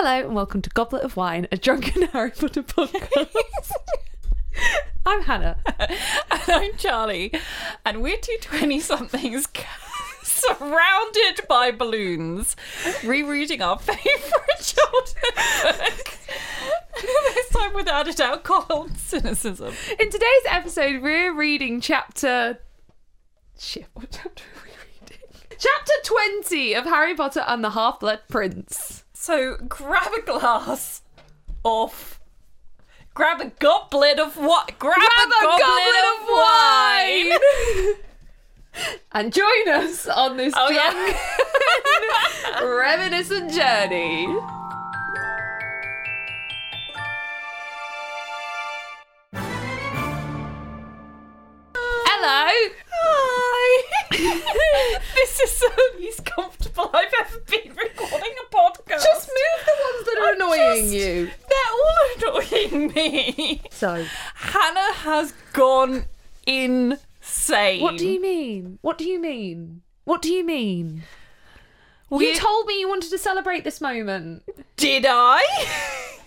Hello and welcome to Goblet of Wine, a drunken Harry Potter podcast. I'm Hannah. and I'm Charlie, and we're two 20 somethings surrounded by balloons, rereading our favourite childhood book. this time without a doubt, called Cynicism. In today's episode, we're reading chapter. Shit, what chapter are we reading? Chapter 20 of Harry Potter and the Half Blood Prince. So grab a glass of. Grab a goblet of what? Grab, Grab a, goblet, of wine. And join us on this Oh, yeah. reminiscent journey. Hello. Hi. this is the least comfortable I've ever been recording a podcast. Just move the ones that are I'm annoying just- you. They're all annoying me. So, Hannah has gone insane. what do you mean? What do you mean? What do you mean? We- You told me you wanted to celebrate this moment. Did I?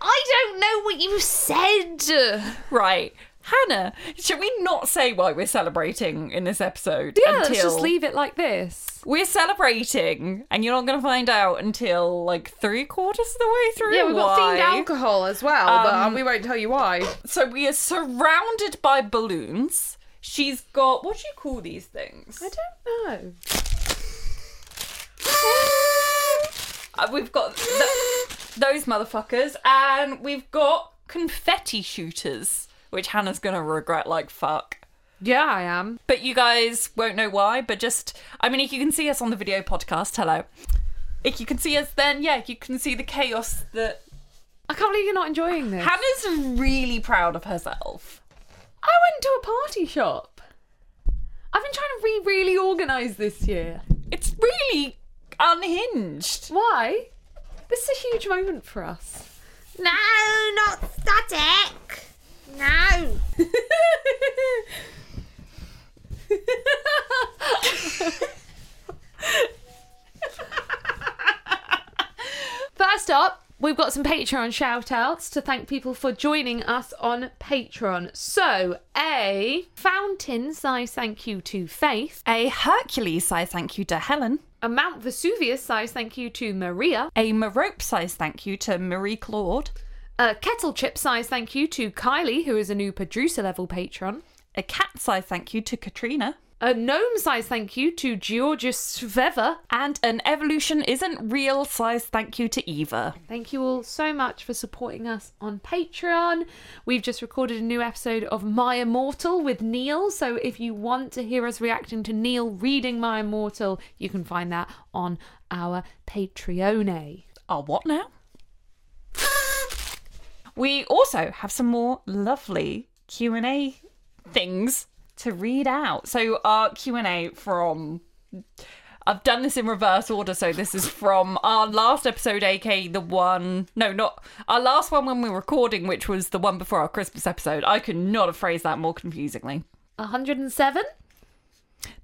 I don't know what you said. right. Hannah, should we not say why we're celebrating in this episode? Yeah, let's just leave it like this. We're celebrating, and you're not going to find out until like three quarters of the way through. Yeah, we've got why. themed alcohol as well, but um, we won't tell you why. So we are surrounded by balloons. She's got what do you call these things? I don't know. Uh, we've got th- those motherfuckers, and we've got confetti shooters, which Hannah's gonna regret like fuck. Yeah, I am. But you guys won't know why. But just, I mean, if you can see us on the video podcast, hello. If you can see us, then yeah, you can see the chaos that I can't believe you're not enjoying this. Hannah's really proud of herself. I went to a party shop. I've been trying to be really organised this year. It's really unhinged. Why? This is a huge moment for us. No, not static. No. First up, we've got some Patreon shout outs to thank people for joining us on Patreon. So, a Fountain size thank you to Faith, A Hercules size thank you to Helen. a Mount Vesuvius size thank you to Maria, A Marope size thank you to Marie Claude. A Kettle Chip size thank you to Kylie, who is a new producer level patron, A cat size thank you to Katrina. a Gnome size thank you to Georgius Sveva. And an evolution isn't real size thank you to Eva. Thank you all so much for supporting us on Patreon. We've just recorded a new episode of My Immortal with Neil. So if you want to hear us reacting to Neil reading My Immortal, you can find that on our Patreon. Oh, what now? We also have some more lovely Q&A things to read out. So our Q&A from I've done this in reverse order, so this is from our last episode, aka the one. No, not our last one when we were recording, which was the one before our Christmas episode. I could not have phrased that more confusingly. 107?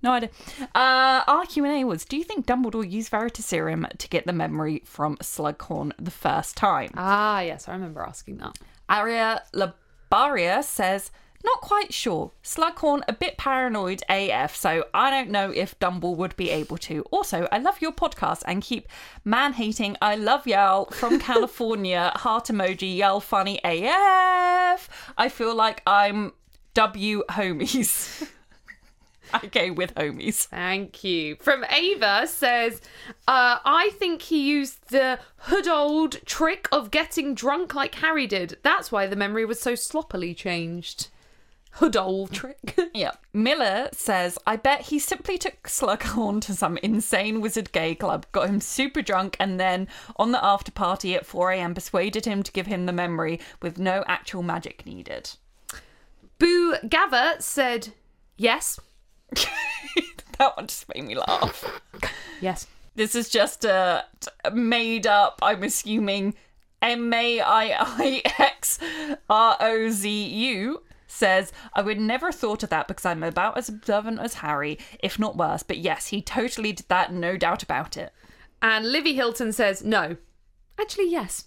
No idea. Uh, our Q and A was: Do you think Dumbledore used Veritaserum to get the memory from Slughorn the first time? Ah, yes, I remember asking that. Aria Labaria says, not quite sure. Slughorn a bit paranoid AF, so I don't know if Dumble would be able to. Also, I love your podcast and keep man hating. I love y'all from California. Heart emoji, y'all funny AF. I feel like I'm W homies. okay, with homies. Thank you. From Ava says, uh, I think he used the hood old trick of getting drunk like Harry did. That's why the memory was so sloppily changed. Hood old trick. Yeah. Miller says, I bet he simply took Slughorn to some insane wizard gay club, got him super drunk, and then on the after party at 4am persuaded him to give him the memory with no actual magic needed. Boo Gava said, yes. that one just made me laugh. Yes. This is just a made up, I'm assuming, M A I I X R O Z U says, I would never thought of that because I'm about as observant as Harry, if not worse. But yes, he totally did that, no doubt about it. And Livy Hilton says, no. Actually, yes.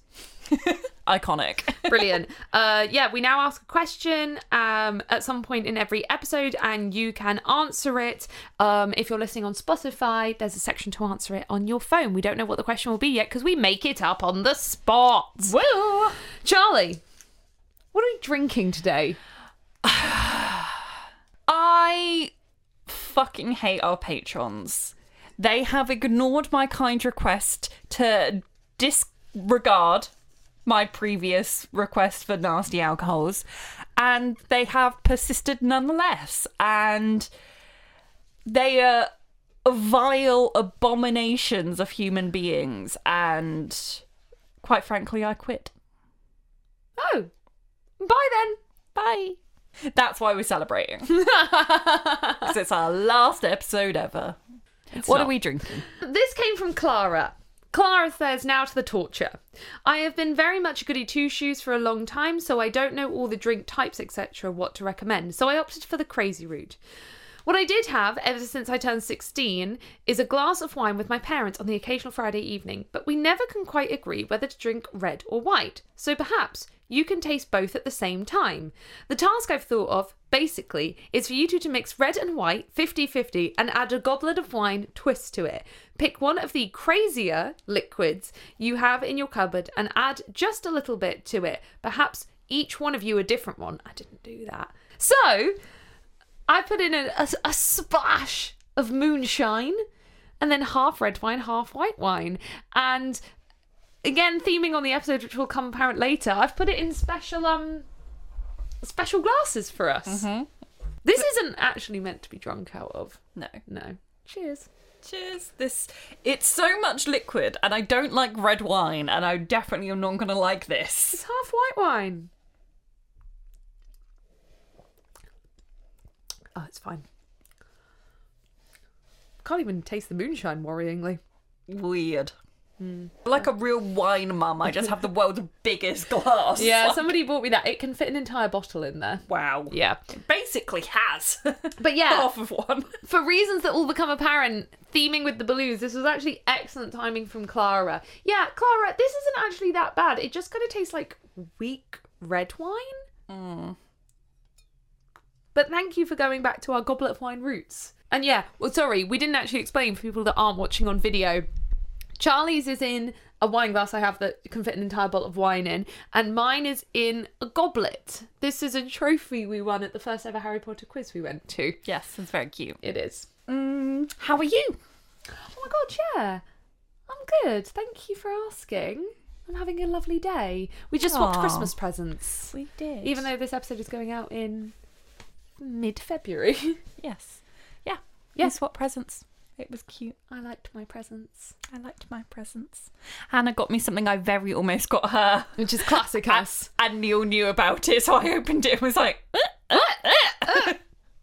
Iconic. Brilliant. uh, yeah, we now ask a question um, at some point in every episode, and you can answer it. Um, if you're listening on Spotify, there's a section to answer it on your phone. We don't know what the question will be yet because we make it up on the spot. Woo! Charlie, what are we drinking today? I fucking hate our patrons. They have ignored my kind request to disregard my previous request for nasty alcohols, and they have persisted nonetheless. And they are vile abominations of human beings, and quite frankly, I quit. Oh, bye then. Bye. That's why we're celebrating. Because it's our last episode ever. what not. are we drinking? This came from Clara. Clara says, now to the torture. I have been very much a goody two shoes for a long time, so I don't know all the drink types, etc., what to recommend, so I opted for the crazy route. What I did have ever since I turned 16 is a glass of wine with my parents on the occasional Friday evening, but we never can quite agree whether to drink red or white, so perhaps you can taste both at the same time. The task I've thought of, basically, is for you two to mix red and white 50 50 and add a goblet of wine twist to it. Pick one of the crazier liquids you have in your cupboard and add just a little bit to it. Perhaps each one of you a different one. I didn't do that. So, I put in a, a, a splash of moonshine and then half red wine, half white wine. And again, theming on the episode, which will come apparent later, I've put it in special um special glasses for us. This isn't actually meant to be drunk out of. No. No. Cheers. Cheers. This it's so much liquid and I don't like red wine and I definitely am not gonna like this. It's half white wine. Oh, it's fine. Can't even taste the moonshine worryingly. Weird. Mm. Like a real wine mum, I just have the world's biggest glass. Yeah, Like, somebody bought me that. It can fit an entire bottle in there. wow. Yeah. It basically has. But yeah, Half of one. for reasons that will become apparent, theming with the balloons, this was actually excellent timing from Clara. Yeah, Clara, this isn't actually that bad. It just kind of tastes like weak red wine. Hmm. But thank you for going back to our goblet of wine roots. And yeah, well, sorry, we didn't actually explain for people that aren't watching on video. Charlie's is in a wine glass I have that can fit an entire bottle of wine in, and mine is in a goblet. This is a trophy we won at the first ever Harry Potter quiz we went to. Yes, it's very cute. It is. Mm, how are you? Oh my god, yeah. I'm good. Thank you for asking. I'm having a lovely day. We just swapped Christmas presents. We did. Even though this episode is going out in mid February. Yes. Yeah. Yeah. Yes, what presents? It was cute. I liked my presents. I liked my presents. Hannah got me something I very almost got her. Which is classic us. And Neil knew about it, so I opened it and was like, uh, uh, uh,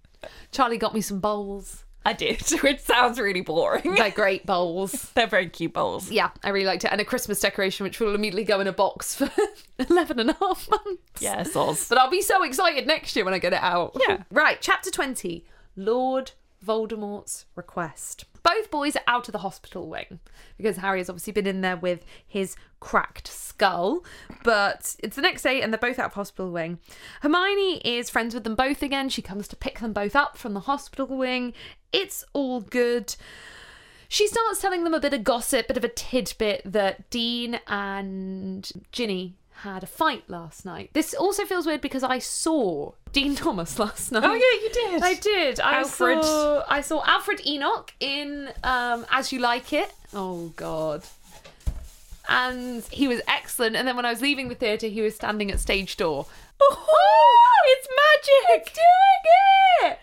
Charlie got me some bowls. I did, which sounds really boring. They're great bowls. They're very cute bowls. Yeah, I really liked it. And a Christmas decoration, which will immediately go in a box for 11 and a half months. Yeah, Oz. But I'll be so excited next year when I get it out. Yeah. Right, chapter 20 Lord Voldemort's request. Both boys are out of the hospital wing because Harry has obviously been in there with his cracked skull. But it's the next day and they're both out of hospital wing. Hermione is friends with them both again. She comes to pick them both up from the hospital wing. It's all good. She starts telling them a bit of gossip, bit of a tidbit that Dean and Ginny had a fight last night. This also feels weird because I saw Dean Thomas last night. Oh, yeah, you did. I did. I Alfred. saw I saw Alfred Enoch in um, As You Like It. Oh God. And he was excellent. And then when I was leaving the theatre, he was standing at stage door. Oh, it's magic! It's doing it!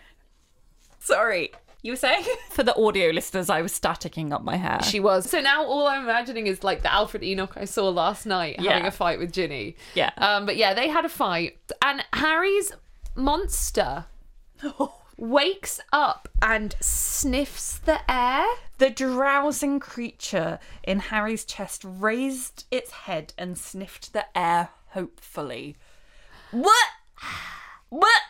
Sorry. You were saying? For the audio listeners, I was staticking up my hair. She was. So now all I'm imagining is like the Alfred Enoch I saw last night having a fight with Ginny. Yeah. Um, but yeah, they had a fight. And Harry's monster wakes up and sniffs the air. The drowsing creature in Harry's chest raised its head and sniffed the air hopefully. What? What?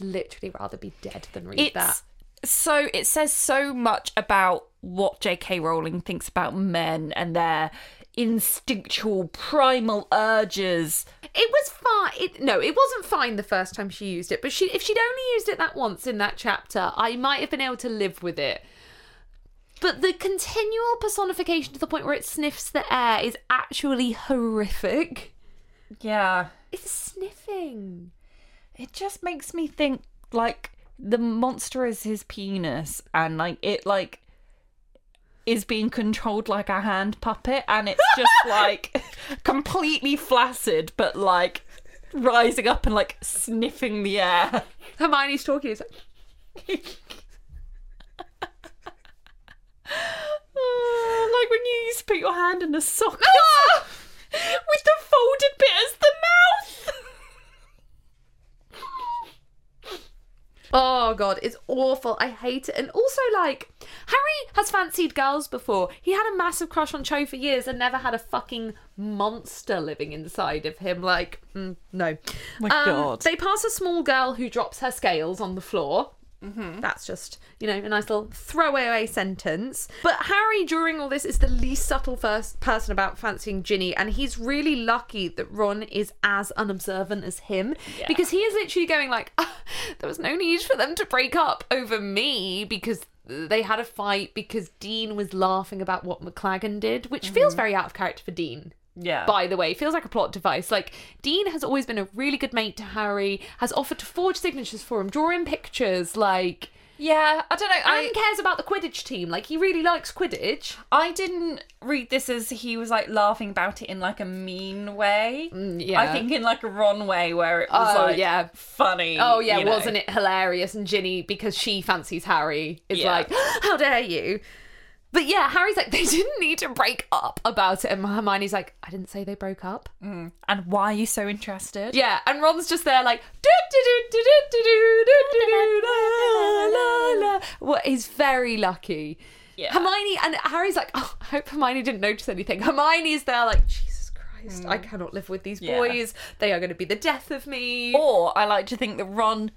Literally rather be dead than read It's that. so it says so much about what J.K. Rowling thinks about men and their instinctual primal urges. It was fine. It, no, it wasn't fine the first time she used it, but she if she'd only used it that once in that chapter, I might have been able to live with it. But the continual personification to the point where it sniffs the air is actually horrific. Yeah. It's sniffing. It just makes me think like the monster is his penis and like it like is being controlled like a hand puppet and it's just like completely flaccid but like rising up and like sniffing the air. Hermione's talking. It's Uh, like when you used to put your hand in a socket with the folded bit as the mouth. Oh god, it's awful. I hate it. And also, like, Harry has fancied girls before. He had a massive crush on Cho for years and never had a fucking monster living inside of him. Like, mm, no. My Um, God. They pass a small girl who drops her scales on the floor. Mm-hmm. That's just, you know, a nice little throwaway sentence. But Harry, during all this, is the least subtle first person about fancying Ginny, and he's really lucky that Ron is as unobservant as him because he is literally going like, "Ah, "There was no need for them to break up over me because." They had a fight because Dean was laughing about what McLaggen did, which feels very out of character for Dean Yeah. by the way feels like a plot device like dean has always been a really good mate to harry has offered to forge signatures for him draw him pictures like yeah, I don't know. and I cares about the quidditch team like he really likes quidditch I didn't read this as he was like laughing about it in like a mean way. Mm, yeah. I think in like a Ron way where it was Oh, like yeah. funny. oh yeah wasn't it hilarious and ginny because she fancies harry is Yeah. like how dare you but yeah, Harry's like, they didn't need to break up about it. And Hermione's like, I didn't say they broke up. Mm. And why are you so interested? Yeah. And Ron's just there like, well, he's very lucky. Yeah. Hermione and Harry's like, oh, I hope Hermione didn't notice anything. Hermione's there like, Jesus Christ, mm. I cannot live with these boys. Yeah. They are going to be the death of me. Or I like to think that Ron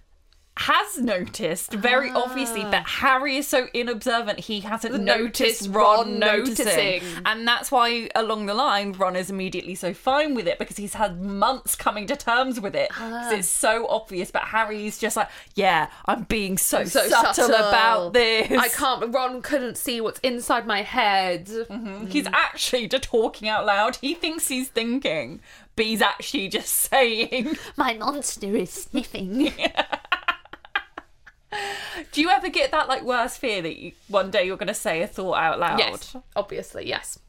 has noticed very obviously, ah. but Harry is so inobservant he hasn't Noticed noticed Ron Ron noticing. noticing. And that's why along the line Ron is immediately so fine with it because he's had months coming to terms with it. 'Cause ah. it's so obvious, but Harry's just like, yeah, I'm being so, so subtle, subtle about this. I can't. Ron couldn't see what's inside my head. Mm-hmm. He's actually just talking out loud. He thinks he's thinking, but he's actually just saying. My monster is sniffing. Do you ever get that like worst fear that you, one day you're going to say a thought out loud? yes, obviously, yes,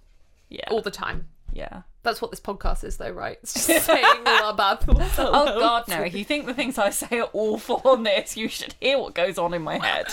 Yeah. all the time. yeah. That's what this podcast is, though, right? It's just saying all our bad thoughts. Oh. God, no! If you think the things I say are awful on this, you should hear what goes on in my head.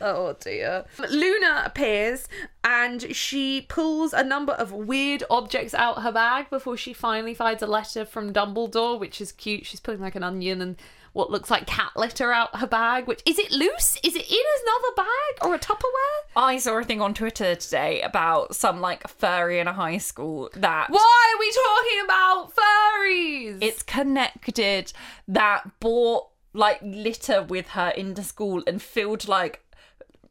Oh dear. Luna appears and she pulls a number of weird objects out her bag before she finally finds a letter from Dumbledore, which is cute. She's pulling like an onion and what looks like cat litter out her bag. Which is it loose? Is it in another bag or a Tupperware? I saw a thing on Twitter today about some like furry in a high school that Why are we talking about furries? it's connected that bought like litter with her into school and filled like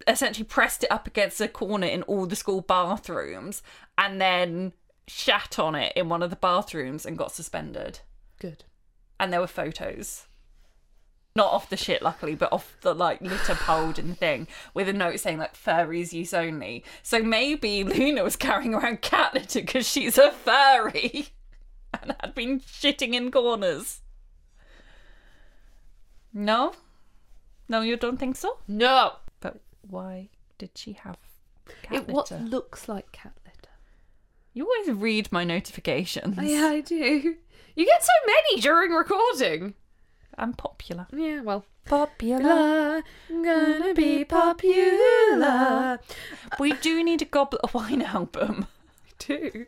essentially pressed it up against a corner in all the school bathrooms and then shat on it in one of the bathrooms and got suspended. good. And there were photos. Not off the shit, luckily, but off the like litter Polden thing with a note saying like furries use only. So maybe Luna was carrying around cat litter because she's a furry and had been shitting in corners. No? No, you don't think so? No. But why did she have cat litter? It what looks like cat litter. You always read my notifications. Yeah, I do. You get so many during recording. I'm popular. Yeah, well. Popular. gonna be popular. We do need a Goblet of Wine album. too.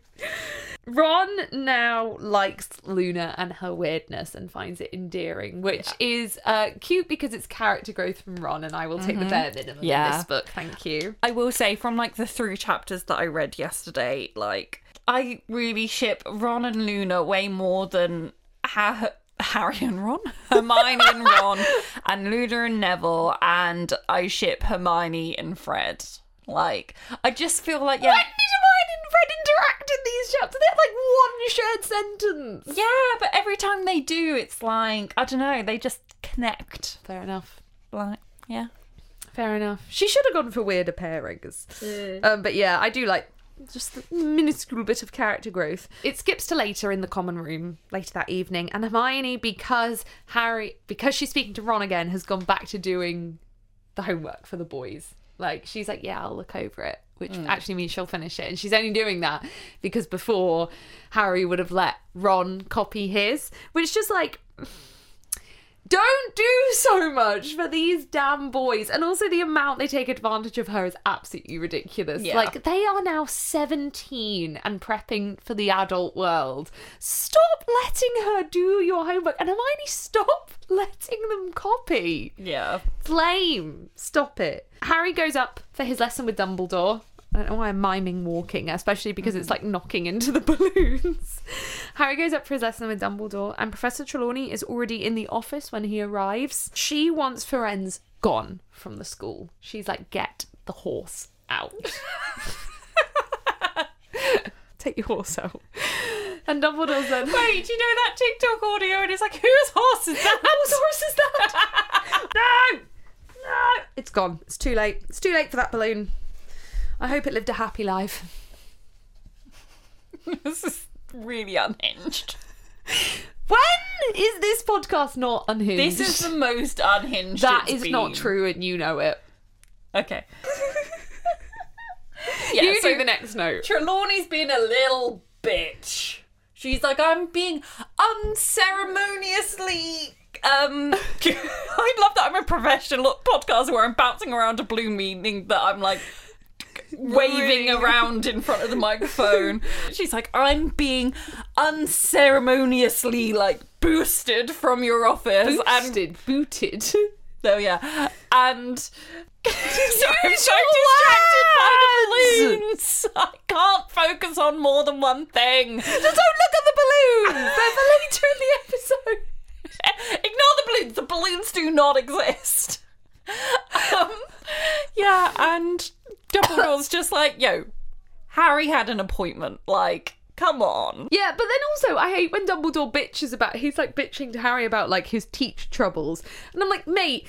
Ron now likes Luna and her weirdness and finds it endearing, which is uh, cute because it's character growth from Ron, and I will take the bare minimum Yeah. in this book. Thank you. I will say from like the three chapters that I read yesterday, like I really ship Ron and Luna way more than ha- Harry and Ron, Hermione and Ron, and Luna and Neville, and I ship Hermione and Fred. Like I just feel like yeah, When did Hermione and Fred interact in these chapters? They have like one shared sentence. Yeah, but every time they do, it's like I don't know. They just connect. Fair enough. Like yeah. Fair enough. She should have gone for weirder pairings. Um, but yeah, I do like just the minuscule bit of character growth. It skips to later in the common room later that evening, and Hermione, because Harry, because she's speaking to Ron again, has gone back to doing the homework for the boys. Like she's like, yeah, I'll look over it, which hmm. actually means she'll finish it, and she's only doing that because before Harry would have let Ron copy his, which just like don't do so much for these damn boys. And also, the amount they take advantage of her is absolutely ridiculous. Yeah. Like, they are now 17 and prepping for the adult world. Stop letting her do your homework. And Hermione, stop letting them copy. Yeah. Flame, stop it. Harry goes up for his lesson with Dumbledore. I don't know why I'm miming walking, especially because it's like knocking into the balloons. Harry goes up for his lesson with Dumbledore, and Professor Trelawney is already in the office when he arrives. She wants Firenze gone from the school. She's like, get the horse out. Take your horse out. And Dumbledore said, Wait, do you know that TikTok audio? And it's like, whose horse is that? Whose horse is that? no! No! It's gone. It's too late. It's too late for that balloon. I hope it lived a happy life. this is really unhinged. When is this podcast not unhinged? This is the most unhinged. That is not true, and you know it. Okay. yeah, you so do the next note. Trelawney's been a little bitch. She's like, I'm being unceremoniously. Um, I love that I'm a professional podcaster where I'm bouncing around a blue meaning that I'm like waving around in front of the microphone. She's like, I'm being unceremoniously like boosted from your office and Boosted, booted. Oh yeah, and sorry, I'm so distracted by the balloons. I can't focus on more than one thing. Just don't look at the balloons. They're for later in the episode. Ignore the balloons. The balloons do not exist. Um, yeah, and Dumbledore's just like, yo, Harry had an appointment. Like, come on. Yeah, but then also I hate when Dumbledore bitches about he's like bitching to Harry about like his teach troubles. And I'm like, mate,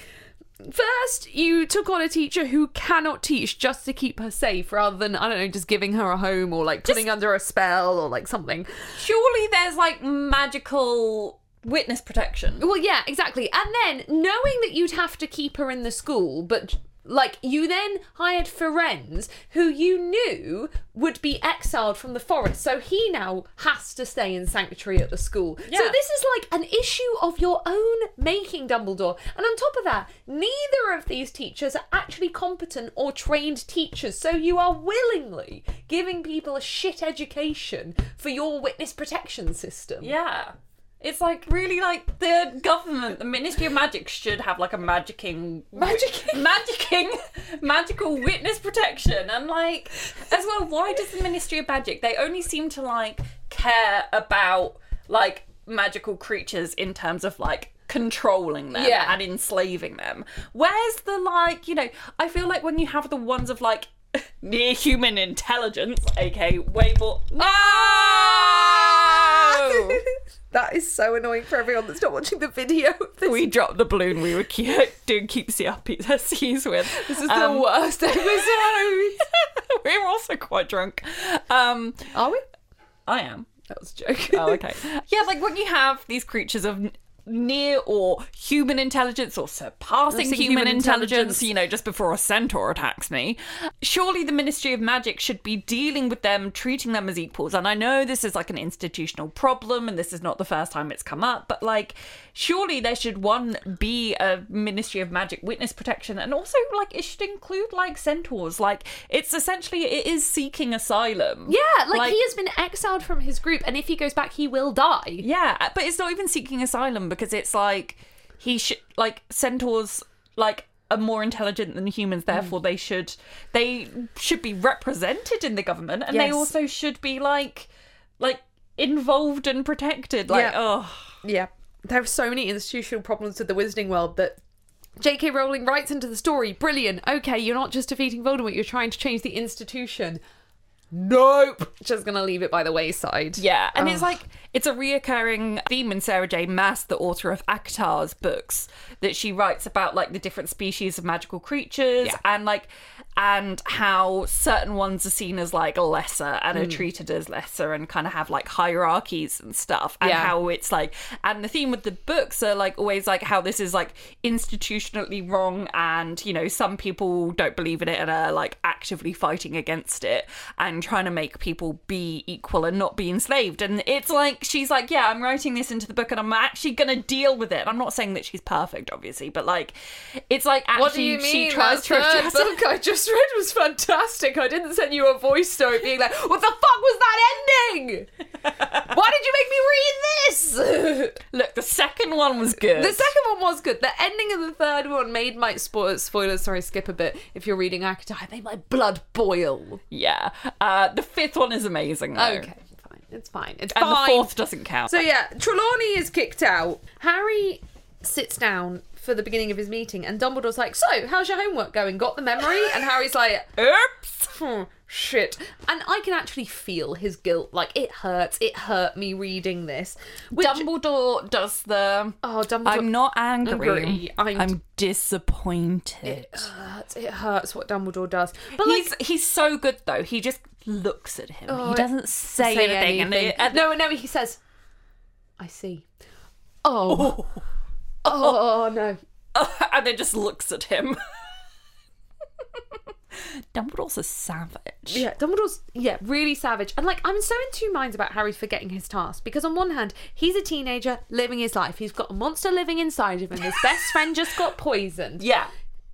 first you took on a teacher who cannot teach just to keep her safe rather than I don't know, just giving her a home or like putting under a spell or like something. Surely there's like magical witness protection. Well, yeah, exactly. And then knowing that you'd have to keep her in the school, but like you then hired Firenze, who you knew would be exiled from the forest, so he now has to stay in sanctuary at the school. So this is like an issue of your own making, Dumbledore. And on top of that, neither of these teachers are actually competent or trained teachers, so you are willingly giving people a shit education for your witness protection system. Yeah. It's like really like the government, the Ministry of Magic should have like a magicking, Magicking? magicking, magical witness protection, and like as well. Why does the Ministry of Magic? They only seem to like care about like magical creatures in terms of like controlling them Yeah. and enslaving them. Where's the like, you know? I feel like when you have the ones of like near human intelligence, aka way more. Ah! No! That is so annoying for everyone that's not watching the video. we dropped the balloon we were cu- doing keepsy uppies with. this is Um, the worst episode. we were also quite drunk. Um, Are we? I am. That was a joke. Oh, okay. yeah, like when you have these creatures of near or human intelligence or surpassing human, human intelligence, intelligence. you know, just before a centaur attacks me, surely the Ministry of Magic should be dealing with them, treating them as equals. And I know this is like an institutional problem and this is not the first time it's come up, but like, surely there should one be a Ministry of Magic witness protection and also like it should include like centaurs. Like, it's essentially, it is seeking asylum. Yeah, like, Like- he has been exiled from his group, and if he goes back, he will die. Yeah, but it's not even seeking asylum because it's like he should like centaurs like are more intelligent than humans, therefore Mm. they should they should be represented in the government and they also should be like like involved and protected. Like Yeah. oh Yeah. There are so many institutional problems with the Wizarding World that J.K. Rowling writes into the story. Brilliant. Okay, you're not just defeating Voldemort, you're trying to change the institution. nope, just gonna leave it by the wayside. Yeah, and it's like it's a reoccurring theme in Sarah J. Maas, the author of ACOTAR's books, that she writes about like the different species of magical creatures Yeah. and like and how certain ones are seen as like lesser and Hmm. are treated as lesser and kind of have like hierarchies and stuff and Yeah. how it's like and the theme with the books are like always like how this is like institutionally wrong and you know some people don't believe in it and are like actively fighting against it and trying to make people be equal and not be enslaved and it's like she's like yeah i'm writing this into the book and i'm actually gonna deal with it i'm not saying that she's perfect obviously but like it's like actually What do you mean? she tries to address book I just read was fantastic. I didn't send you a voice note being like, "What the fuck was that ending? Why did you make me read this?" look the second one was good The second one was good. The ending of the third one made my spoil spoilers. Sorry, skip a bit. If you're reading it made my blood boil. yeah uh the fifth one is amazing though. Okay, fine. It's fine. It's and fine. the fourth doesn't count So yeah, Trelawney is kicked out. Harry sits down for the beginning of his meeting, and Dumbledore's like, "So, how's your homework going? Got the memory?" And Harry's like, oops "Hmm, shit." And I can actually feel his guilt. Like it hurts. It hurt me reading this. Which, Dumbledore does the. oh, Dumbledore. I'm not angry. Angry. I'm- I'm, disappointed. It hurts. It hurts what Dumbledore does. But like, he's he's so good though. He just looks at him. Oh, he doesn't say, say anything. And anything. it- and- no, no, he says, "I see." Oh. Oh, Oh, no. and then just looks at him. Dumbledore's a savage. Yeah, Dumbledore's yeah really savage, and like I'm so in two minds about Harry forgetting his task because on one hand he's a teenager living his life, he's got a monster living inside of him. His best friend just got poisoned. Yeah,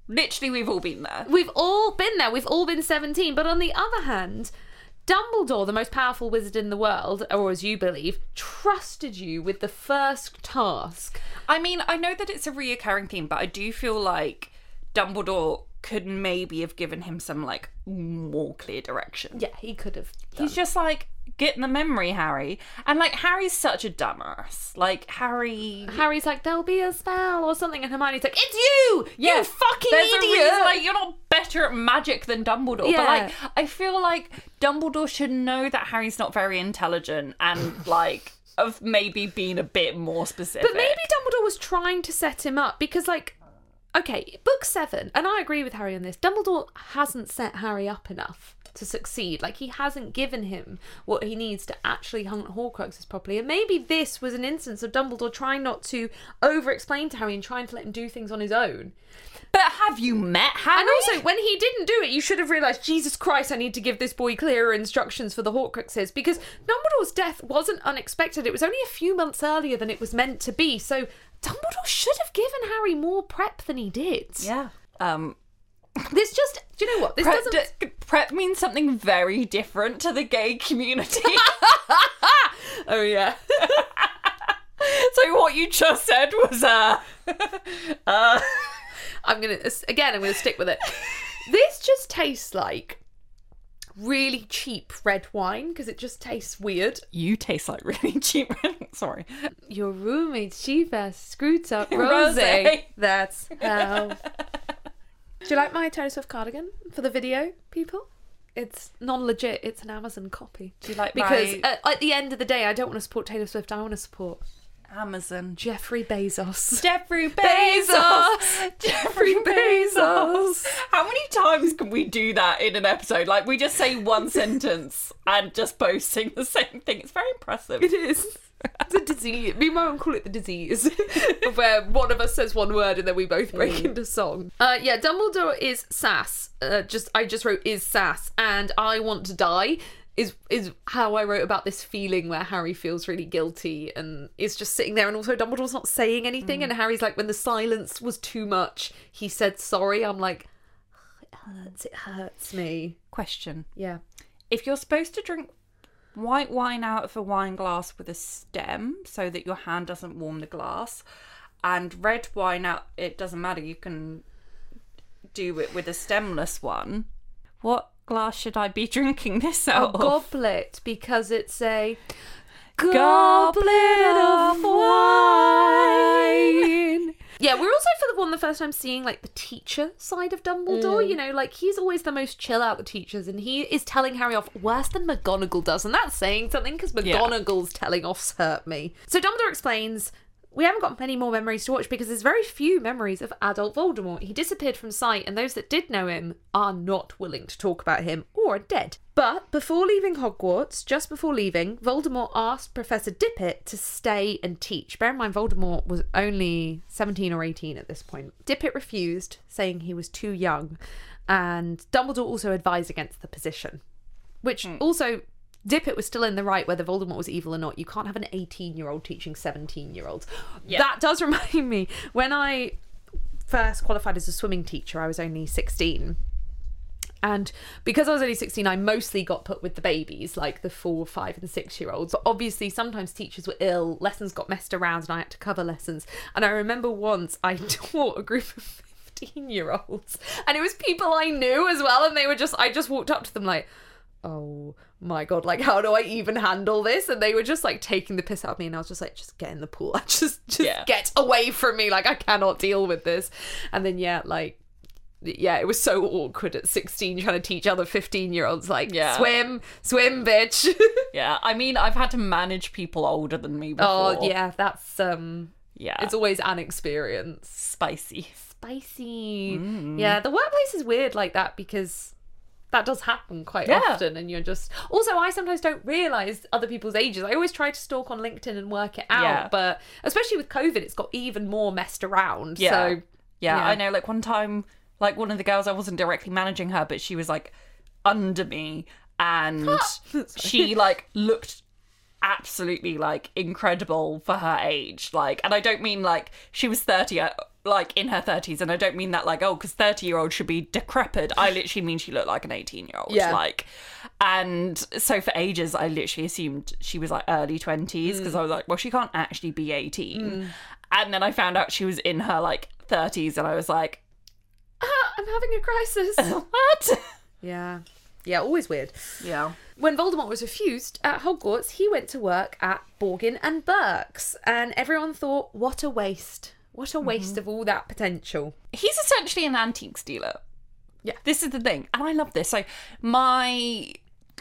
literally, we've all been there. We've all been there. We've all been 17. But on the other hand, Dumbledore, the most powerful wizard in the world, or as you believe, trusted you with the first task. I mean, I know that it's a reoccurring theme, but I do feel like Dumbledore could maybe have given him some like more clear direction. Yeah, he could have. He's just like getting the memory, Harry, and like Harry's such a dumbass. Like Harry. Harry's like, there'll be a spell or something, and Hermione's like, it's you, you fucking There's a idiot. reason, like you're not better at magic than Dumbledore. Yeah. But like I feel like Dumbledore should know that Harry's not very intelligent and like of maybe being a bit more specific. But maybe Dumbledore was trying to set him up because, like, okay, book seven, and I agree with Harry on this. Dumbledore hasn't set Harry up enough to succeed. Like, he hasn't given him what he needs to actually hunt Horcruxes properly. And maybe this was an instance of Dumbledore trying not to over-explain to Harry and trying to let him do things on his own. But have you met Harry? And also, when he didn't do it, you should have realised, Jesus Christ, I need to give this boy clearer instructions for the Horcruxes because Dumbledore's death wasn't unexpected. It was only a few months earlier than it was meant to be. So Dumbledore should have given Harry more prep than he did. yeah. Um, This just, do you know what? This prep, doesn't. d- prep means something very different to the gay community. Oh yeah. so what you just said was uh, uh I'm gonna again. I'm gonna stick with it. this just tastes like really cheap red wine because it just tastes weird. you taste like really cheap. Red. Sorry. Your roommate's ass screwed up rosé. That's how. Do you like my Taylor Swift cardigan for the video, people? It's non-legit. It's an Amazon copy. Do you like Because my at, at the end of the day, I don't want to support Taylor Swift. I want to support Amazon? Jeffrey Bezos. Jeffrey Bezos! Jeffrey Bezos. How many times can we do that in an episode? Like we just say one sentence and just posting the same thing. It's very impressive. It is. It's a disease. Me and my mum call it the disease, where one of us says one word and then we both break into song. Uh, yeah, Dumbledore is sass. Uh, just I just wrote is sass, and I want to die. Is is how I wrote about this feeling where Harry feels really guilty and is just sitting there, and also Dumbledore's not saying anything, and Harry's like, when the silence was too much, he said sorry. I'm like, it hurts. It hurts me. Question. Yeah. If you're supposed to drink white wine out of a wine glass with a stem so that your hand doesn't warm the glass, and red wine out, it doesn't matter, you can do it with a stemless one. What glass should I be drinking this a out of? goblet because it's a Goblet of wine. Yeah, we're also for the one the first time seeing like the teacher side of Dumbledore. Mm. You know, like he's always the most chill out the teachers, and he is telling Harry off worse than McGonagall does, and that's saying something because McGonagall's telling offs hurt me. So Dumbledore explains. We haven't got many more memories to watch because there's very few memories of adult Voldemort. He disappeared from sight, and those that did know him are not willing to talk about him or are dead. But before leaving Hogwarts, just before leaving, Voldemort asked Professor Dippet to stay and teach. Bear in mind, Voldemort was only 17 or 18 at this point. Dippet refused, saying he was too young, and Dumbledore also advised against the position. Which hmm. also, Dippet was still in the right whether Voldemort was evil or not. You can't have an 18 year old teaching 17 year olds. That does remind me, when I first qualified as a swimming teacher, I was only 16. And because I was only 16, I mostly got put with the babies, like the four, five, and six year olds. But obviously, sometimes teachers were ill, lessons got messed around, and I had to cover lessons. And I remember once I taught a group of 15 year olds, and it was people I knew as well. And they were just, I just walked up to them like, oh my god, like, how do I even handle this? And they were just like taking the piss out of me. And I was just like, just get in the pool. just, just Yeah. get away from me. Like, I cannot deal with this. And then, yeah, like, yeah, it was so awkward at 16 trying to teach other 15 year olds, like, Yeah. swim, swim, bitch. Yeah, I mean, I've had to manage people older than me before. oh, yeah, that's, um, yeah, it's always an experience. spicy. Spicy. Yeah, the workplace is weird like that because that does happen quite Yeah. often and you're just also i sometimes don't realize other people's ages i always try to stalk on linkedin and work it out Yeah. but especially with covid it's got even more messed around Yeah. so Yeah, Yeah. I know. Like one time, like one of the girls, I wasn't directly managing her, but she was like under me, and she like looked absolutely like incredible for her age. Like, and I don't mean like she was thirty. uh, Like in her thirties, and I don't mean that like oh, because thirty-year-old should be decrepit. I literally mean she looked like an eighteen-year-old. Yeah. Like, and so for ages, I literally assumed she was like early twenties because I was like, well, she can't actually be eighteen. And then I found out she was in her like thirties, and I was like, ah, i'm having a crisis what? yeah yeah always weird yeah. when Voldemort was refused at Hogwarts, he went to work at Borgin and Burke's, and everyone thought, "What a waste! What a waste mm-hmm. of all that potential." he's essentially an antiques dealer. Yeah. This is the thing. And I love this. So my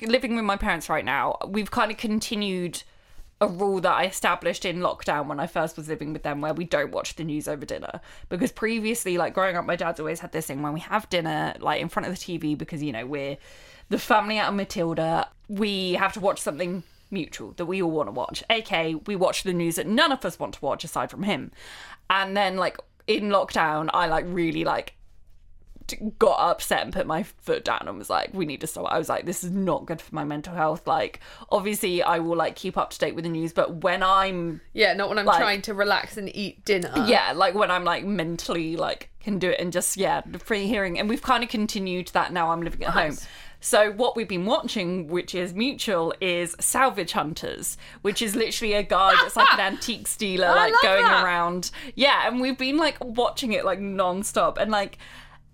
living with my parents right now, we've kind of continued a rule that I established in lockdown when I first was living with them where we don't watch the news over dinner. Because previously, like growing up, my dad's always had this thing when we have dinner, like in front of the TV, because you know, we're the family out of Matilda, we have to watch something mutual that we all want to watch. AK, we watch the news that none of us want to watch aside from him. And then like in lockdown, I like really like got upset and put my foot down and was like, we need to stop. I was like, this is not good for my mental health. Like, obviously, I will like keep up to date with the news, but when I'm, Yeah, not when I'm Like- trying to relax and eat dinner. yeah, like when I'm like mentally like can do it and just, yeah, free hearing. And we've kind of continued that now I'm living at home. So what we've been watching, which is mutual, is Salvage Hunters, which is literally a guy that's like an antique dealer, like going that. around. Yeah, and we've been like watching it like non-stop and like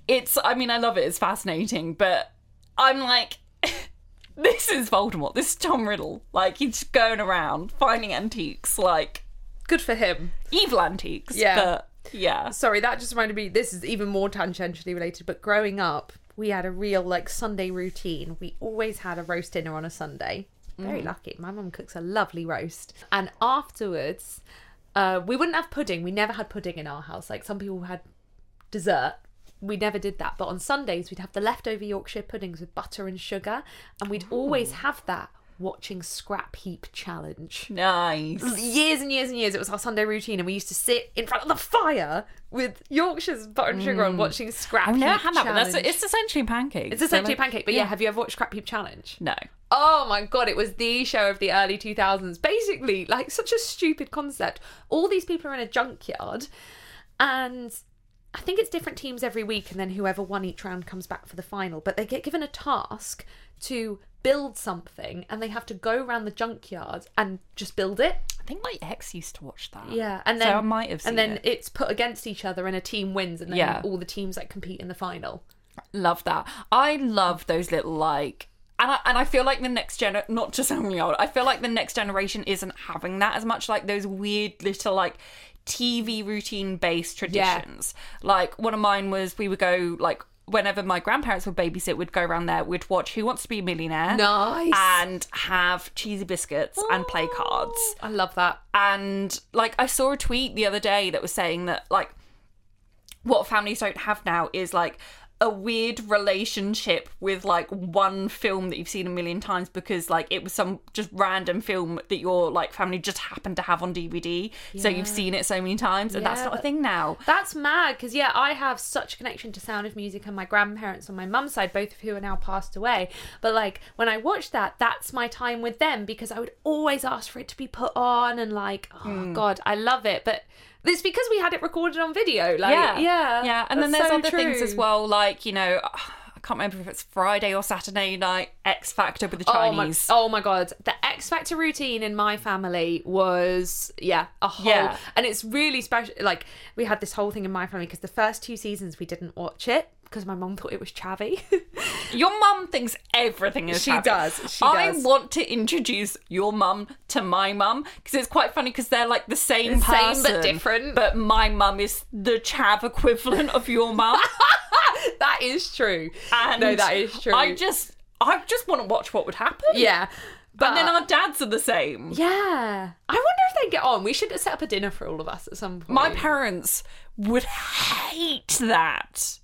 it's I mean I love it, it's fascinating, but I'm like this is Voldemort. This is Tom Riddle. Like he's going around finding antiques, like Good for him. evil antiques. Yeah. But yeah. Sorry, that just reminded me. This is even more tangentially related, but growing up, we had a real like Sunday routine. We always had a roast dinner on a Sunday. Very lucky. My mum cooks a lovely roast, and afterwards, uh, we wouldn't have pudding. We never had pudding in our house. Like some people had dessert. We never did that. But on Sundays, we'd have the leftover Yorkshire puddings with butter and sugar, and we'd always have that watching Scrap Heap Challenge Nice. years and years and years it was our sunday routine and we used to sit in front of the fire with yorkshire's butter and sugar on mm. watching scrap I've never Heap had that, but that's it's essentially pancakes. it's essentially a pancake but yeah. have you ever watched scrap heap challenge No. oh my god it was the show of the early 2000s basically like such a stupid concept all these people are in a junkyard and I think it's different teams every week, and then whoever won each round comes back for the final. But they get given a task to build something, and they have to go around the junkyard and just build it. I think my ex used to watch that. Yeah, and So then I might have and then it. it's put against each other, and a team wins, and then Yeah. all the teams like compete in the final. Love that. I love those little like and I, and I feel like the next gen not just only old I feel like the next generation isn't having that as much like those weird little like TV routine based traditions. Like one of mine was we would go like whenever my grandparents would babysit, we'd go around there, we'd watch Who Wants to Be a Millionaire. Nice. And have cheesy biscuits and play oh, cards. I love that. And like I saw a tweet the other day that was saying that like what families don't have now is like a weird relationship with like one film that you've seen a million times because like it was some just random film that your like family just happened to have on DVD so you've seen it so many times and that's not a thing now That's mad because yeah, I have such a connection to Sound of Music and my grandparents on my mum's side, both of who are now passed away. But like when I watch that, that's my time with them because I would always ask for it to be put on and like, oh Hmm. god, I love it. But it's because we had it recorded on video. Like, yeah, yeah, yeah and then there's so other things as well like you know I can't remember if it's Friday or Saturday night X Factor with the Oh my, Chinese oh my god, the X Factor routine in my family was yeah a whole, Yeah. and it's really special. Like we had this whole thing in my family because the first two seasons we didn't watch it because my mum thought it was chavvy. Your mum thinks everything is She Tabby. does, she I does. want to introduce your mum to my mum because it's quite funny because they're like the same The same but different. But my mum is the chav equivalent of your mum. that is true. and no, that is true. I just, I just want to watch what would happen. yeah, but and then our dads are the same. yeah, I wonder if they get on. We should set up a dinner for all of us at some point. My parents would hate that.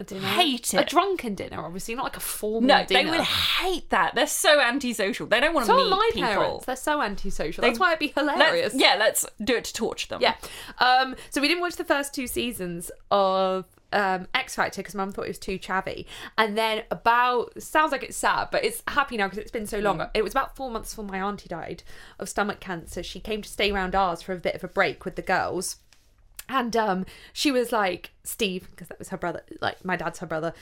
A dinner, hate a drunken dinner, obviously not like a formal No, dinner. they would hate that. They're so antisocial. They don't want to So meet are my people. parents. They're so antisocial. That's why it'd be Let's- hilarious. yeah, let's do it to torture them. Yeah. Um, so we didn't watch the first two seasons of um, X Factor because Mum thought it was too chavvy. And then about sounds like it's sad, but it's happy now because it's been so long. Mm. It was about four months before my auntie died of stomach cancer. She came to stay around ours for a bit of a break with the girls. And um, she was like, Steve, because that was her brother, like my dad's her brother.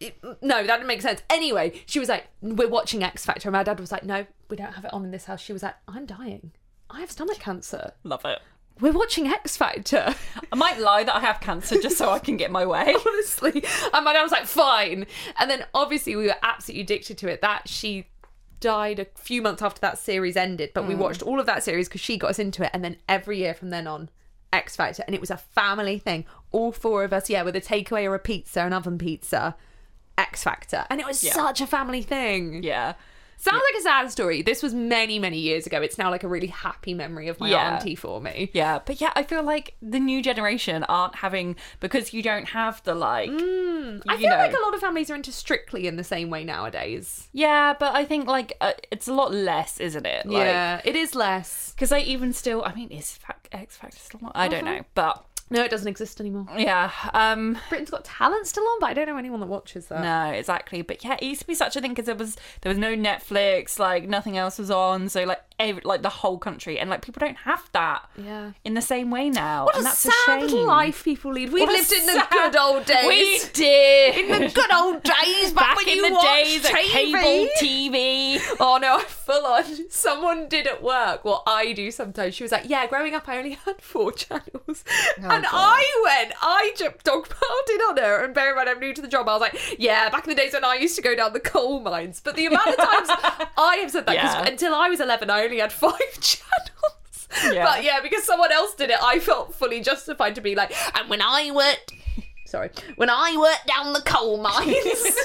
It- no, that didn't make sense. Anyway, she was like, We're watching X Factor. And my dad was like, No, we don't have it on in this house. She was like, I'm dying. I have stomach cancer. Love it. We're watching X Factor. I might lie that I have cancer just so I can get my way. Honestly. And my dad was like, fine. And then obviously we were absolutely addicted to it. That she died a few months after that series ended, but we watched all of that series because she got us into it. And then every year from then on, X Factor. And it was a family thing. All four of us, yeah, with a takeaway or a pizza, an oven pizza, X Factor. And it was Yeah. such a family thing. Yeah. Sounds like a sad story. This was many, many years ago. It's now like a really happy memory of my Yeah. auntie for me. Yeah, but yeah, I feel like the new generation aren't having because you don't have the like. Mm, I feel know. like a lot of families are into Strictly in the same way nowadays. Yeah, but I think like uh, it's a lot less, isn't it? Like, yeah, it is less. Because I even still, I mean, is X Factor still on? I don't Uh-huh. know, but No, it doesn't exist anymore. yeah, um, Britain's Got Talent still on, but I don't know anyone that watches that. no, exactly. But yeah, it used to be such a thing because there was there was no Netflix, like nothing else was on, so like every, like the whole country, and like people don't have that Yeah. in the same way now, What and a that's sad a shame. life people lead. We What lived in the sad- good old days. We did in the good old days, back, back when in you the days of TV. cable TV. Oh no, full on. Someone did at work what I do sometimes. She was like, Yeah, growing up I only had four channels. Oh, and God. I went, I just dogpiled in on her. And bear in mind, I'm new to the job. I was like, Yeah, back in the days when I used to go down the coal mines. But the amount of times I have said that, because Yeah. until I was 11, I only had five channels. Yeah. But yeah, because someone else did it, I felt fully justified to be like, And when I worked. Sorry. When I worked down the coal mines.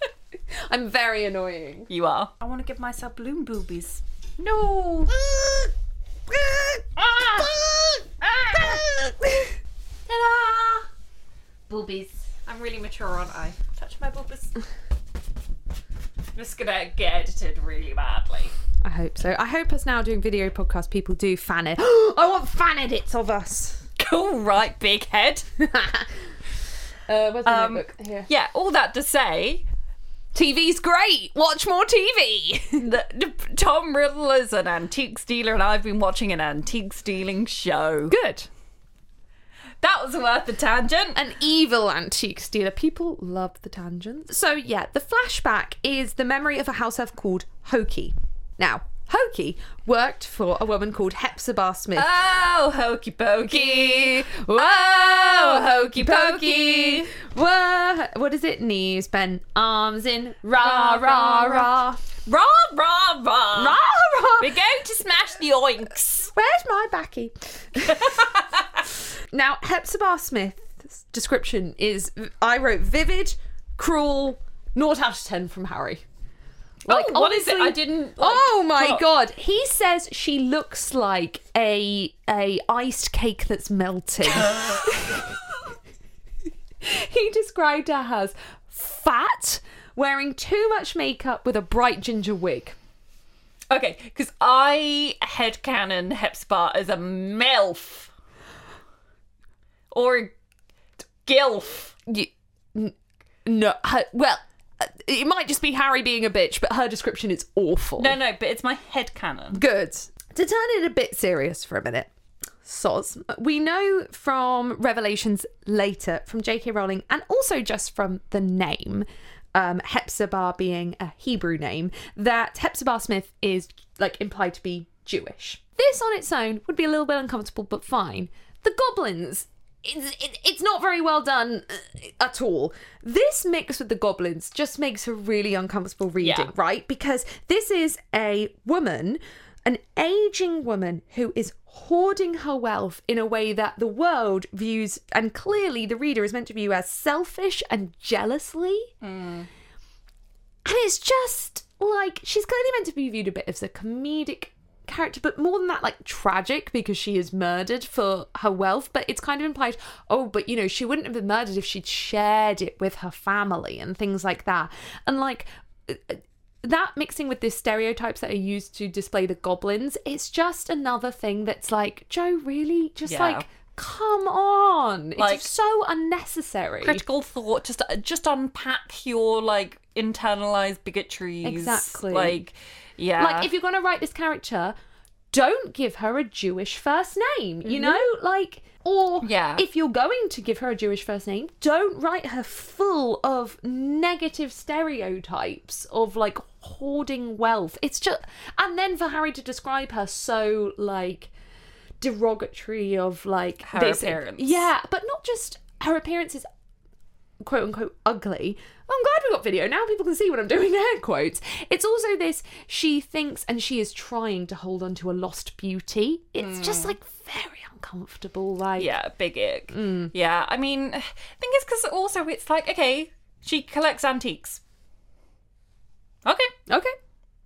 I'm very annoying. You are. I want to give myself balloon boobies. No. Ta-da! Boobies. I'm really mature, aren't I? Touch my boobies. just gonna get edited really badly. I hope so. I hope us now doing video podcast people do fan it. I want fan edits of us. Cool, right, big head. Uh, where's my Um, notebook? Here. Yeah, all that to say, TV's great. Watch more TV. that Tom Riddle is an antique stealer, and I've been watching an antique stealing show. Good. That was worth the tangent. An evil antique stealer. People love the tangents. So yeah, the flashback is the memory of a house elf called Hokey. Now, Hokey worked for a woman called Hepzibah Smith. Oh, hokey pokey. Whoa, oh, hokey pokey. Whoa, what is it? Knees bent, arms in, rah, rah, rah. Rah, rah, rah. Rah, rah. We're going to smash the oinks. Where's my backy? now, Hepzibah Smith's description is I wrote vivid, cruel, naught out of ten from Harry. Like, oh, what is it? I didn't. Like, oh my god! He says she looks like a a iced cake that's melting. he described her as fat, wearing too much makeup with a bright ginger wig. Okay, because I headcanon Hepzibah as a MILF. Or a GILF. You, n- no, her, well, it might just be Harry being a bitch, but her description is awful. No, no, but it's my headcanon. Good. To turn it a bit serious for a minute, Soz, we know from revelations later from J.K. Rowling and also just from the name, um, Hepzibah being a Hebrew name, that Hepzibah Smith is like implied to be Jewish. This on its own would be a little bit uncomfortable, but fine. The goblins. It's, it, it's not very well done uh, at all. This mix with the goblins just makes a really uncomfortable reading, Yeah. right? Because this is a woman, an aging woman who is hoarding her wealth in a way that the world views, and clearly the reader is meant to view as selfish and jealously. And it's just like she's clearly meant to be viewed a bit as a comedic character, but more than that, like tragic because she is murdered for her wealth. But it's kind of implied, oh, but you know, she wouldn't have been murdered if she'd shared it with her family and things like that. And like uh, that mixing with the stereotypes that are used to display the goblins, it's just another thing that's like, Jo, really? Just Yeah. like, come on. Like- it's so unnecessary. Critical thought. Just, just unpack your like internalized bigotries. Exactly. Like, yeah. Like, if you're going to write this character, don't give her a Jewish first name, you know? Like, or Mm-hmm. Yeah. if you're going to give her a Jewish first name, don't write her full of negative stereotypes of like hoarding wealth. It's just, and then for Harry to describe her so like derogatory of like Her this- appearance. Yeah, but not just her appearance is quote unquote ugly. I'm glad we got video. Now people can see what I'm doing air quotes. It's also this she thinks and she is trying to hold on to a lost beauty. It's just like very uncomfortable. Like yeah, big ick. Mm. Yeah, I mean, I think it's because also it's like, okay, she collects antiques. Okay, Okay.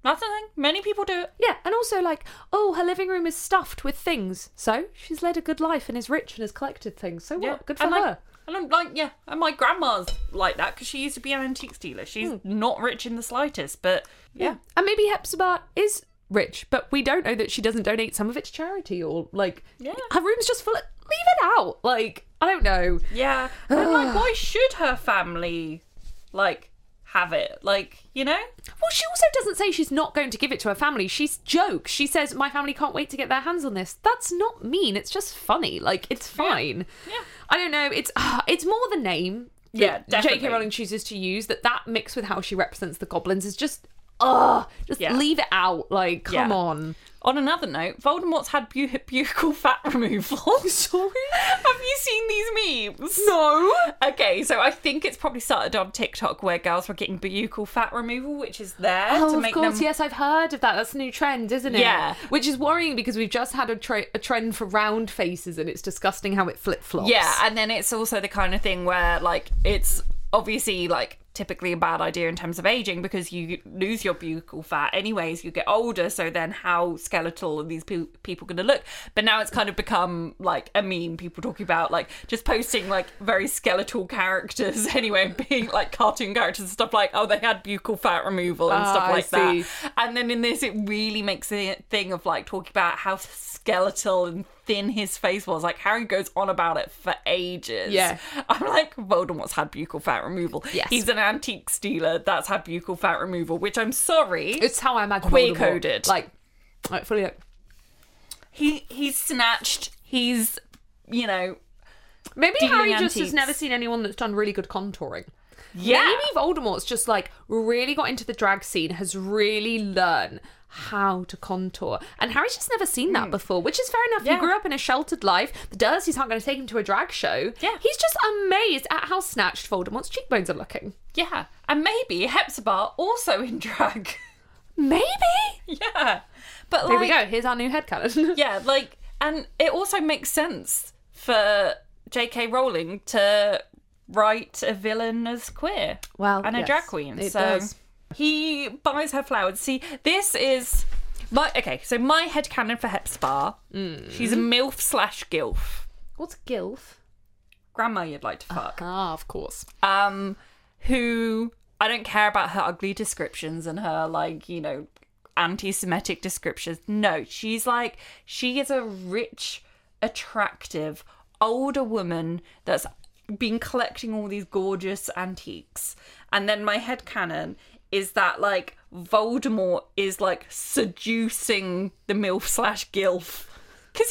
that's the thing. Many people do it. Yeah, and also like, oh, her living room is stuffed with things. So she's led a good life and is rich and has collected things. So what? Good for and her. Like, and I'm like, yeah, and my grandma's like that because she used to be an antique dealer. She's Hmm. not rich in the slightest, but yeah, And maybe Hepzibah is rich, but we don't know that she doesn't donate some of it to charity or like Yeah. her room's just full of leave it out. Like, I don't know. yeah. And like, why should her family like have it? Like, you know? Well, she also doesn't say she's not going to give it to her family. She's jokes. She says, "My family can't wait to get their hands on this." That's not mean. It's just funny. Like it's fine. Yeah. I don't know. It's uh, it's more the name. Yeah, J.K. Rowling chooses to use that that mixed with how she represents the goblins is just, ugh, just Yeah. leave it out. Like, come Yeah. on. On another note, Voldemort's had bu- buccal fat removal. Sorry. Have you seen these memes? No. Okay, so I think it's probably started on TikTok where girls were getting buccal fat removal, which is there Oh, to of make course, them. yes, I've heard of that. That's a new trend, isn't it? Yeah. Which is worrying because we've just had a, tra- a trend for round faces, and it's disgusting how it flip flops. Yeah, and then it's also the kind of thing where like it's obviously like typically a bad idea in terms of aging because you lose your buccal fat anyways you get older so then how skeletal are these pe- people going to look? But now it's kind of become like a meme people talking about like just posting like very skeletal characters anyway being like cartoon characters and stuff like oh they had buccal fat removal and Ah, stuff like that. and then in this it really makes a thing of like talking about how skeletal and thin his face was like harry goes on about it for ages Yeah. i'm like voldemort's had buccal fat removal Yes. he's an antique stealer that's had buccal fat removal which i'm sorry It's how I imagine Queer coded. Like, like fully like, he he's snatched he's you know maybe Harry just has never seen anyone that's done really good contouring. yeah Maybe Voldemort's just like really got into the drag scene, has really learned how to contour. And Harry's just never seen that hmm. before, which is fair enough. Yeah. He grew up in a sheltered life. The Dursleys aren't going to take him to a drag show. Yeah. He's just amazed at how snatched Voldemort's cheekbones are looking. yeah and maybe hepzibah also in drag Maybe. yeah but Here like we go. Here's our new headcanon. yeah like and it also makes sense for J.K. Rowling to write a villain as queer Well, and a yes, drag queen. it so does. He buys her flowers. See, this is my okay. So my headcanon for Hepzibah, Mm. she's a milf slash gilf. What's gilf? Grandma, you'd like to fuck. Ah, of course. um, who I don't care about her ugly descriptions and her like you know anti-Semitic descriptions. No, she's like she is a rich, attractive older woman that's been collecting all these gorgeous antiques, and then my head canon is that like Voldemort is like seducing the milf slash gilf. Because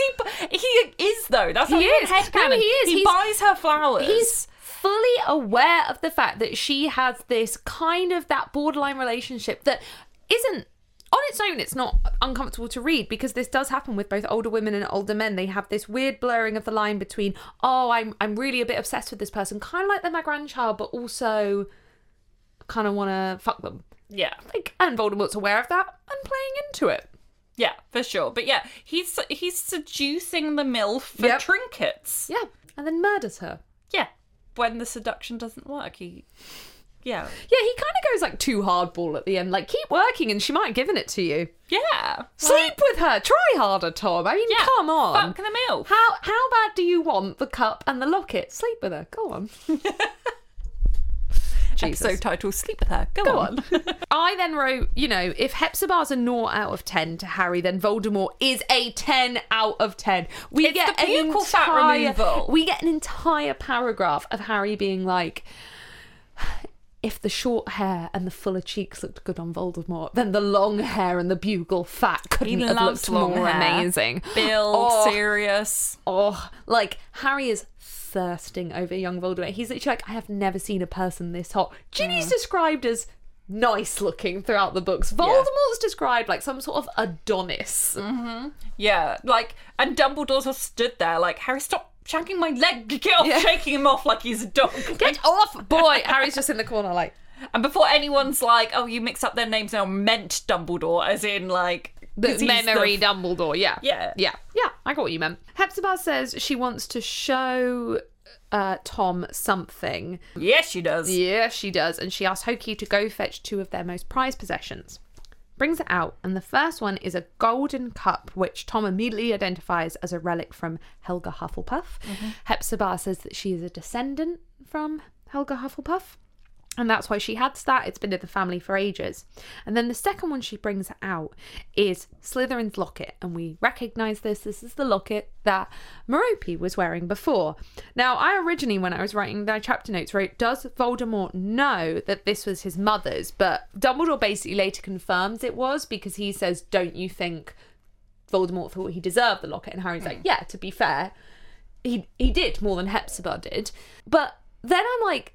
he he is though. That's He is. Head No, he is. He He's- buys her flowers. He's fully aware of the fact that she has this kind of that borderline relationship that isn't on its own it's not uncomfortable to read because this does happen with both older women and older men they have this weird blurring of the line between oh i'm i'm really a bit obsessed with this person kind of like they're my grandchild but also kind of want to fuck them yeah. like and voldemort's aware of that and playing into it Yeah, for sure. But yeah, he's he's seducing the MILF for Yep. trinkets. yeah and then murders her Yeah. When the seduction doesn't work, he Yeah. yeah he kind of goes like too hardball at the end like keep working and she might have given it to you Yeah. Sleep with her. Try harder, Tom. I mean, Yeah, come on. Fuck the MILF. How how bad do you want the cup and the locket? Sleep with her. Go on. Jesus. Episode title Sleep with her. Go, Go on. on. I then wrote, you know, if Hepzibah's a naught out of ten to Harry, then Voldemort is a ten out of ten. We It's get an entire, removal. We get an entire paragraph of Harry being like, if the short hair and the fuller cheeks looked good on Voldemort, then the long hair and the buccal fat couldn't have looked more hair. amazing. Bill, Oh. serious. Oh, like Harry is thirsting over young Voldemort. He's literally like, I have never seen a person this hot. Ginny's Mm. described as nice looking throughout the books. Voldemort's described like some sort of Adonis. Mm. Yeah, like, and Dumbledore's just stood there, like, Harry, stop shagging my leg. Get off, Yeah. shaking him off like he's a dog. Get off, boy! Harry's just in the corner, like, And before anyone's like, oh, you mix up their names now, meant Dumbledore, as in, like, the memory the- Dumbledore. Yeah, Yeah. yeah, yeah. I got what you meant. Hepzibah says she wants to show uh, Tom something. Yes, she does. Yeah, she does. And she asks Hokey to go fetch two of their most prized possessions. Brings it out, and the first one is a golden cup, which Tom immediately identifies as a relic from Helga Hufflepuff. Hepzibah says that she is a descendant from Helga Hufflepuff. And that's why she has that. It's been in the family for ages. And then the second one she brings out is Slytherin's locket. And we recognise this. This is the locket that Merope was wearing before. Now, I originally, when I was writing my chapter notes, wrote, Does Voldemort know that this was his mother's? But Dumbledore basically later confirms it was because he says, Don't you think Voldemort thought he deserved the locket? And Harry's like, Yeah, to be fair, he, he did more than Hepzibah did. But then I'm like,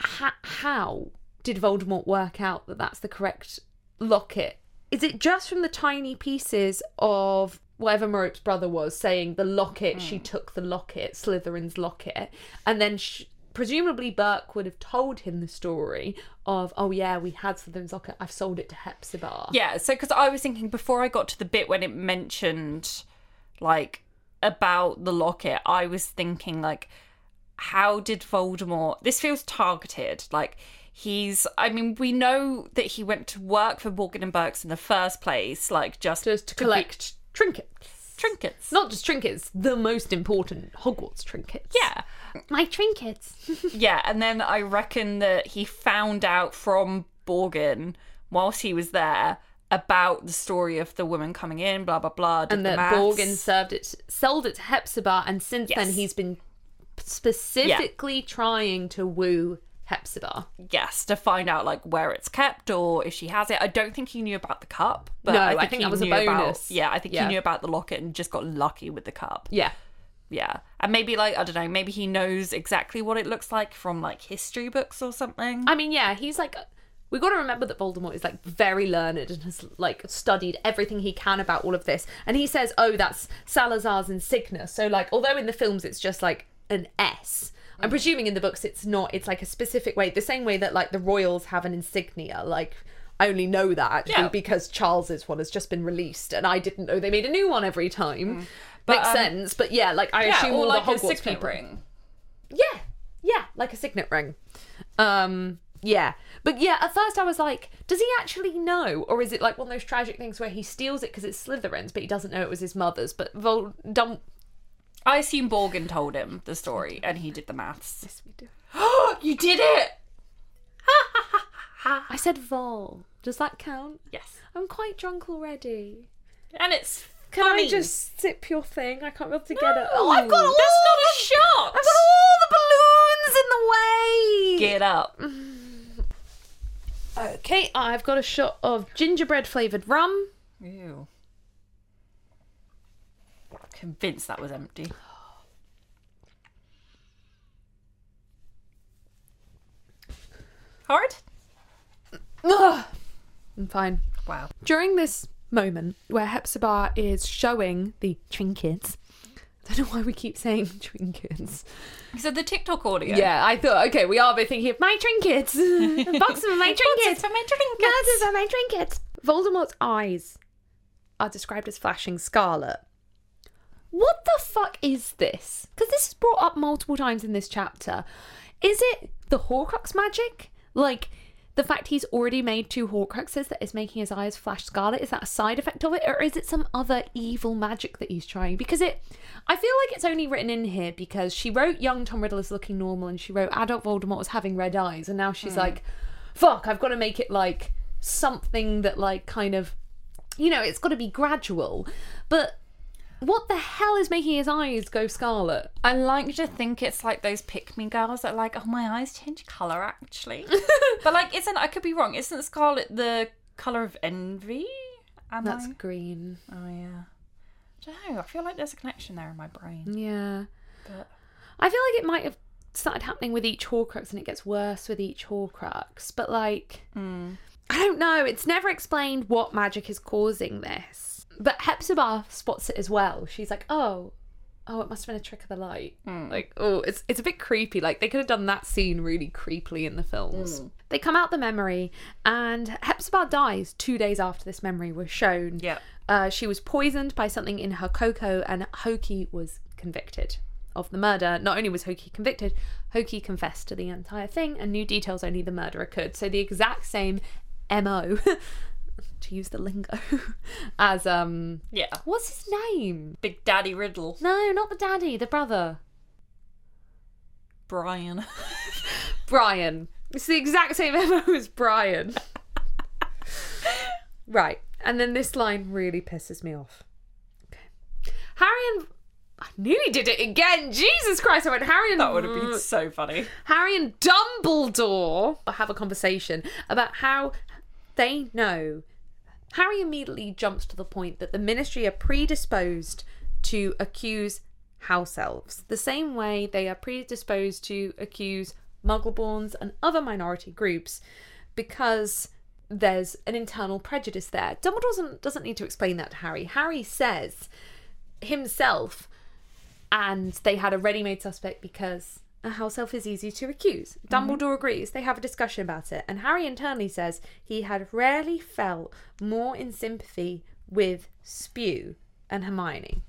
ha- how did Voldemort work out that that's the correct locket? Is it just from the tiny pieces of whatever Merope's brother was saying the locket, she hmm. took the locket, Slytherin's locket, and then sh- presumably Burke would have told him the story of, oh yeah, we had Slytherin's locket, I've sold it to Hepzibah. Yeah, so because I was thinking before I got to the bit when it mentioned like about the locket, I was thinking like, how did Voldemort? This feels targeted. Like he's. I mean, we know that he went to work for Borgin and Burke's in the first place, like just Just to be- collect trinkets. trinkets. Not just trinkets, the most important Hogwarts trinkets. yeah, My trinkets. yeah, and then I reckon that he found out from Borgin whilst he was there about the story of the woman coming in, blah blah blah, and the that maths. Borgin served it, sold it to Hepzibah, and since then he's been specifically trying to woo Hepzibah. yes to find out like where it's kept or if she has it i don't think he knew about the cup but No, i I think, think that was a knew about- bonus. yeah i think Yeah. he knew about the locket and just got lucky with the cup Yeah, yeah and maybe like i don't know maybe he knows exactly what it looks like from like history books or something I mean, yeah, he's like. We got to remember that Voldemort is like very learned and has like studied everything he can about all of this. And he says, "Oh, that's Salazar's insignia." So like, although in the films it's just like an S, I'm presuming in the books it's not. It's like a specific way, the same way that like the royals have an insignia. Like I only know that actually Yeah. because Charles's one has just been released, and I didn't know they made a new one every time. But, Makes um, sense, but yeah, like I Yeah, assume or all like the a Hogwarts signet people. ring. Yeah, yeah, like a signet ring. Um, yeah, but yeah, at first I was like, does he actually know, or is it like one of those tragic things where he steals it because it's Slytherin's, but he doesn't know it was his mother's? But Vol, dump. I assume Borgin told him the story and he did the maths. Yes, we do. you did it! I said Vol. Does that count? Yes. I'm quite drunk already. And it's Can funny. I just sip your thing? I can't be able to get it. Oh, I've got oh. all that's not a shot. I've got all the balloons in the way. Get up. Okay, I've got a shot of gingerbread flavored rum. Ew. Convinced that was empty. Hard? Ugh. I'm fine. Wow. During this moment where Hepzibah is showing the trinkets, I don't know why we keep saying trinkets. So the TikTok audio. Yeah, I thought, okay, we are both thinking of my trinkets. Boxes of my trinkets. for my trinkets. Boxes of my trinkets. Voldemort's eyes are described as flashing scarlet. What the fuck is this? Because this is brought up multiple times in this chapter. Is it the Horcrux magic? Like the fact he's already made two Horcruxes that is making his eyes flash scarlet? Is that a side effect of it, or is it some other evil magic that he's trying? Because it, I feel like it's only written in here because she wrote young Tom Riddle as looking normal, and she wrote adult Voldemort as having red eyes, and now she's hmm. like, fuck, I've got to make it like something that like kind of you know, it's got to be gradual. But what the hell is making his eyes go scarlet? I like to think it's like those pick me girls that are like, oh, my eyes change colour actually. but like, isn't, I could be wrong, isn't scarlet the colour of envy? Am That's I? green. Oh, yeah. I don't know. I feel like there's a connection there in my brain. Yeah. But I feel like it might have started happening with each Horcrux and it gets worse with each Horcrux. But like, hmm. I don't know. It's never explained what magic is causing this. But Hepzibah spots it as well. She's like, oh, oh, it must have been a trick of the light. Like, oh, it's it's a bit creepy. Like they could have done that scene really creepily in the films. They come out the memory, and Hepzibah dies two days after this memory was shown. Yeah. Uh, she was poisoned by something in her cocoa, and Hokey was convicted of the murder. Not only was Hokey convicted, Hokey confessed to the entire thing and knew details only the murderer could. So the exact same MO, to use the lingo, as um, yeah. what's his name? Big Daddy Riddle. No, not the daddy, the brother. Brian. Brian. It's the exact same MO as Brian. right. And then this line really pisses me off. Okay. Harry and I nearly did it again. Jesus Christ! I went Harry and that would have been so funny. Harry and Dumbledore have a conversation about how they know. Harry immediately jumps to the point that the Ministry are predisposed to accuse house elves, the same way they are predisposed to accuse Muggleborns and other minority groups, because there's an internal prejudice there. Dumbledore doesn't, doesn't need to explain that to Harry. Harry says himself and they had a ready-made suspect because a house elf is easy to accuse. Mm-hmm. Dumbledore agrees. They have a discussion about it, and Harry internally says he had rarely felt more in sympathy with Spew and Hermione.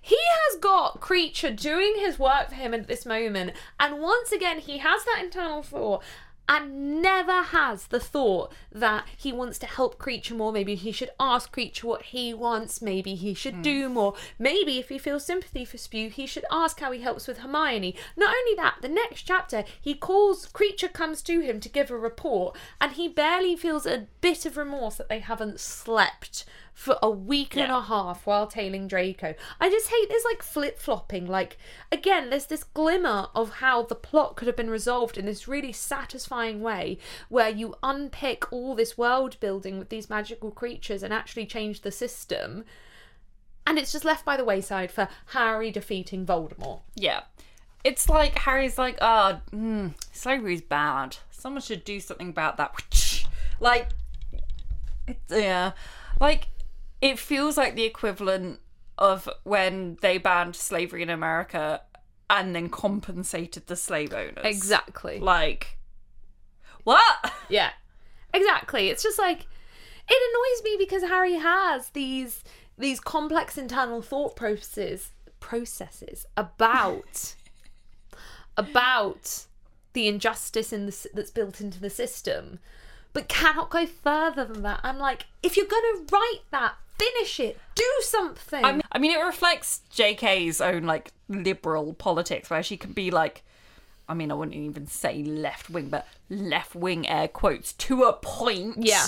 He has got Kreacher doing his work for him at this moment, and once again, he has that internal thought and never has the thought that he wants to help Kreacher more. Maybe he should ask Kreacher what he wants. Maybe he should do hmm. more. Maybe if he feels sympathy for Spew, he should ask how he helps with Hermione. Not only that, the next chapter, he calls, Kreacher comes to him to give a report, and he barely feels a bit of remorse that they haven't slept for a week and a half while tailing Draco. I just hate this like flip flopping. Like, again, there's this glimmer of how the plot could have been resolved in this really satisfying way where you unpick all this world building with these magical creatures and actually change the system. And it's just left by the wayside for Harry defeating Voldemort. Yeah. It's like Harry's like, ah, mm, slavery's bad. Someone should do something about that. Like, it's, yeah. Like, it feels like the equivalent of when they banned slavery in America and then compensated the slave owners. Exactly. Like, what? Yeah. Exactly. It's just like it annoys me because Harry has these these complex internal thought processes processes about about the injustice in the that's built into the system, but cannot go further than that. I'm like, if you're gonna write that, finish it. Do something. I mean, I mean, it reflects JK's own like liberal politics, where she can be like, I mean, I wouldn't even say left wing, but left wing air quotes to a point. Yeah.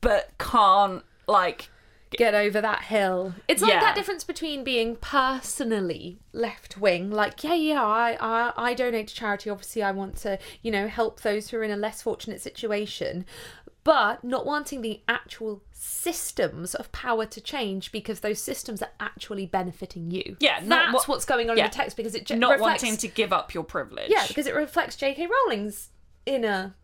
but can't like. get over that hill. It's like Yeah. that difference between being personally left wing, like yeah, yeah, I, I I donate to charity. Obviously, I want to you know help those who are in a less fortunate situation, but not wanting the actual systems of power to change because those systems are actually benefiting you. Yeah, that's what- what's going on yeah. in the text because it j- Not reflects, wanting to give up your privilege. yeah, because it reflects J.K. Rowling's inner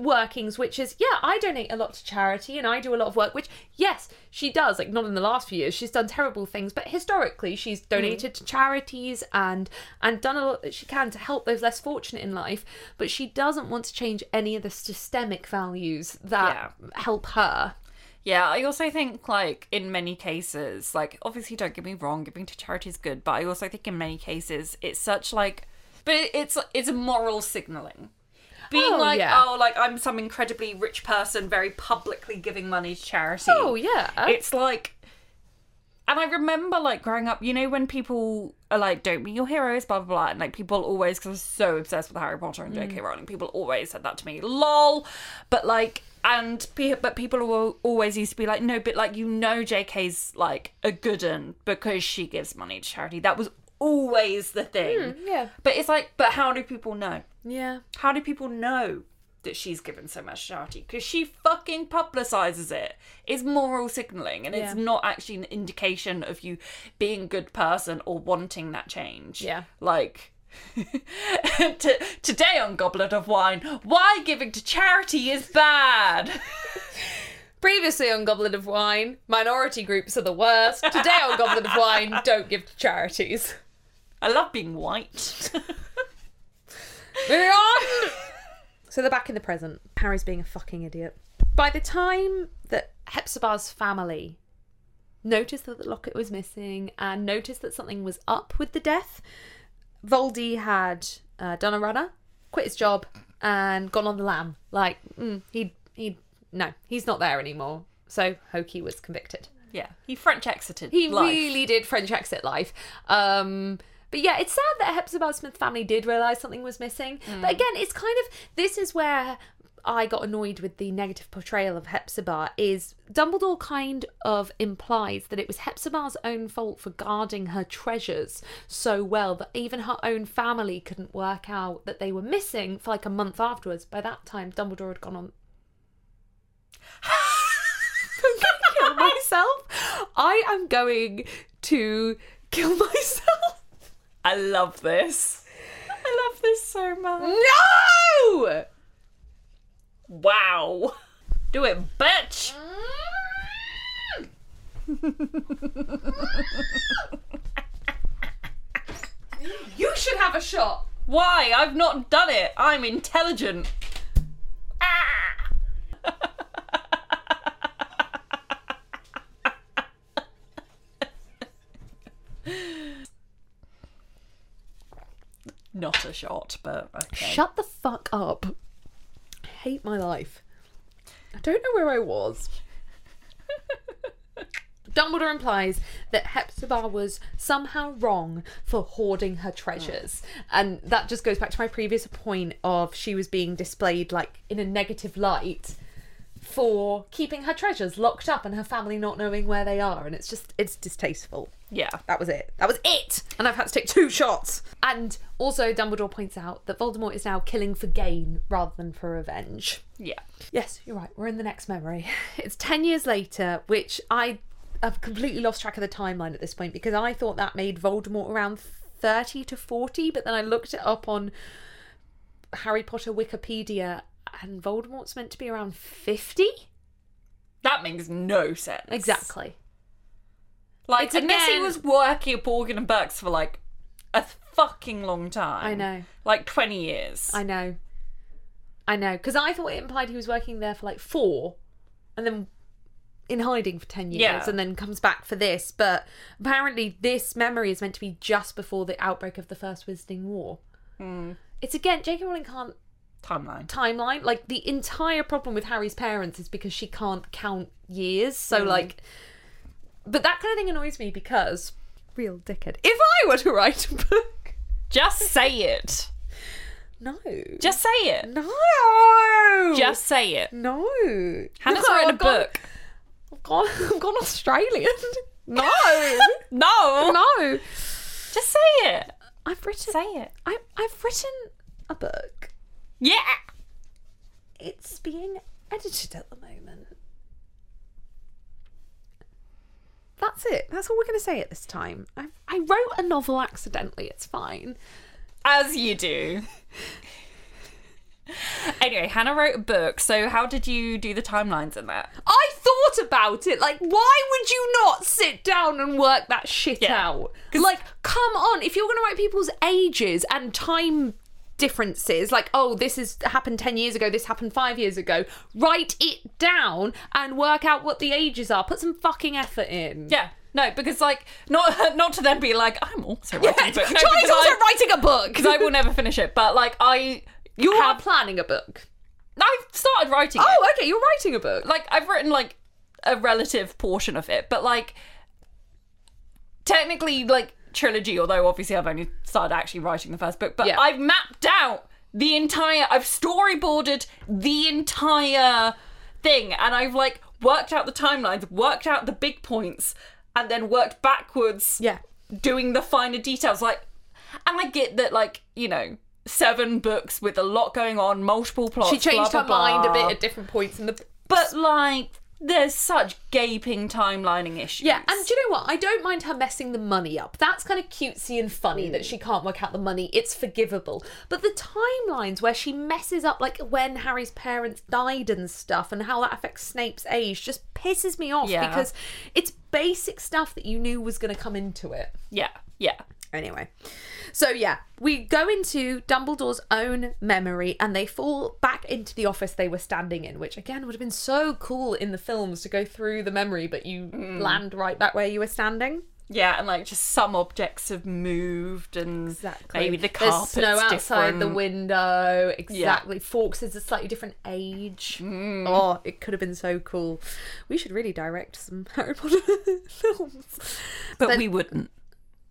workings, which is, yeah, I donate a lot to charity and I do a lot of work, which, yes, she does. Like, not in the last few years, she's done terrible things, but historically, she's mm. donated to charities and and done a lot that she can to help those less fortunate in life. But she doesn't want to change any of the systemic values that help her. Yeah, I also think like in many cases, like obviously don't get me wrong, giving to charity is good, but I also think in many cases it's such like but it's it's a moral signaling. Being Oh, like, yeah. oh, like I'm some incredibly rich person, very publicly giving money to charity. Oh, yeah. It's like and I remember like growing up, you know, when people are like, "Don't be your heroes," blah blah blah, and like people always, because I was so obsessed with Harry Potter and J.K. Mm. Rowling, people always said that to me, "Lol," but like, and but people will always used to be like, "No," but like you know, J.K.'s like a good un because she gives money to charity. That was always the thing. Hmm, yeah. But it's like, but how do people know? Yeah. How do people know that she's given so much charity? Because she fucking publicizes it. It's moral signaling, and it's not actually an indication of you being a good person or wanting that change. Yeah. Like. Today on Goblet of Wine, why giving to charity is bad. Previously on Goblet of Wine, minority groups are the worst. Today on Goblet of Wine, don't give to charities. I love being white. Moving on. So they're back in the present. Harry's being a fucking idiot. By the time that Hepzibah's family noticed that the locket was missing and noticed that something was up with the death, Voldy had uh, done a runner, quit his job, and gone on the lam. Like mm, he he no, he's not there anymore. So Hokey was convicted. yeah, he French exited. He life. really did French exit life. Um, but yeah, it's sad that Hepzibah Smith family did realise something was missing. But hmm. again, it's kind of this is where I got annoyed with the negative portrayal of Hepzibah. Is Dumbledore kind of implies that it was Hepzibah's own fault for guarding her treasures so well that even her own family couldn't work out that they were missing for like a month afterwards. By that time, Dumbledore had gone on kill myself. I am going to kill myself. I love this. I love this so much. No! Wow. Do it, bitch. You should have a shot. Why? I've not done it. I'm intelligent. Not a shot, but okay. Shut the fuck up. I hate my life. I don't know where I was. Dumbledore implies that Hepzibah was somehow wrong for hoarding her treasures. And that just goes back to my previous point of she was being displayed like in a negative light for keeping her treasures locked up and her family not knowing where they are. And it's just, it's distasteful. Yeah. That was it. That was it. And I've had to take two shots. And also, Dumbledore points out that Voldemort is now killing for gain rather than for revenge. Yeah. Yes, you're right. We're in the next memory. It's 10 years later, which I have completely lost track of the timeline at this point because I thought that made Voldemort around 30 to 40, but then I looked it up on Harry Potter Wikipedia and Voldemort's meant to be around 50? That makes no sense. Exactly. Like, It's unless he was working at Borgin and Burke's for like a fucking long time. I know. Like 20 years. I know. I know, because I thought it implied he was working there for like four, and then in hiding for ten years, Yeah. and then comes back for this. But apparently, this memory is meant to be just before the outbreak of the First Wizarding War. Hmm. It's again, J.K. Rowling can't Timeline. timeline. Like the entire problem with Harry's parents is because she can't count years. So mm. like, but that kind of thing annoys me because real dickhead. If I were to write a book, Just say it. no, Just say it. no, Just say it. no. Hannah's No, written a gone- book. I've gone, I've gone Australian. No, No. no. Just say it. I've written. Say it. I, I've written a book. Yeah. It's being edited at the moment. That's it. That's all we're going to say at this time. I, I wrote a novel accidentally. It's fine. As you do. anyway, Hannah wrote a book. So, how did you do the timelines in that? I thought about it. Like, why would you not sit down and work that shit Yeah. out? Like, come on. If you're going to write people's ages and time differences, like, oh, this has happened 10 years ago, this happened five years ago, write it down and work out what the ages are. Put some fucking effort in. Yeah. No, because like not not to then be like I'm also writing a book. No, Charlie's because also I, writing a book. because I will never finish it. But like I, You are planning a book. I've started writing. Oh, it. Oh, okay, you're writing a book. like I've written like a relative portion of it, but like technically like trilogy, although obviously I've only started actually writing the first book, but Yeah. I've mapped out the entire I've storyboarded the entire thing and I've like worked out the timelines, worked out the big points, and then worked backwards Yeah. doing the finer details like and I get that like, you know, seven books with a lot going on, multiple plots. She changed blah, her blah, mind a bit at different points in the. But like, there's such gaping timelining issues. Yeah, and do you know what? I don't mind her messing the money up. That's kind of cutesy and funny that she mm. can't work out the money. It's forgivable. But the timelines where she messes up, like when Harry's parents died and stuff, and how that affects Snape's age, just pisses me off Yeah. because it's basic stuff that you knew was going to come into it. yeah, yeah. Anyway, so yeah, we go into Dumbledore's own memory and they fall back into the office they were standing in, which again would have been so cool in the films to go through the memory, but you land right back where you were standing. Yeah, and like just some objects have moved, and exactly. maybe the carpet's There's snow outside the window. Exactly. Fawkes is a slightly different age. Mm. Oh, it could have been so cool. We should really direct some Harry Potter films. but then- we wouldn't.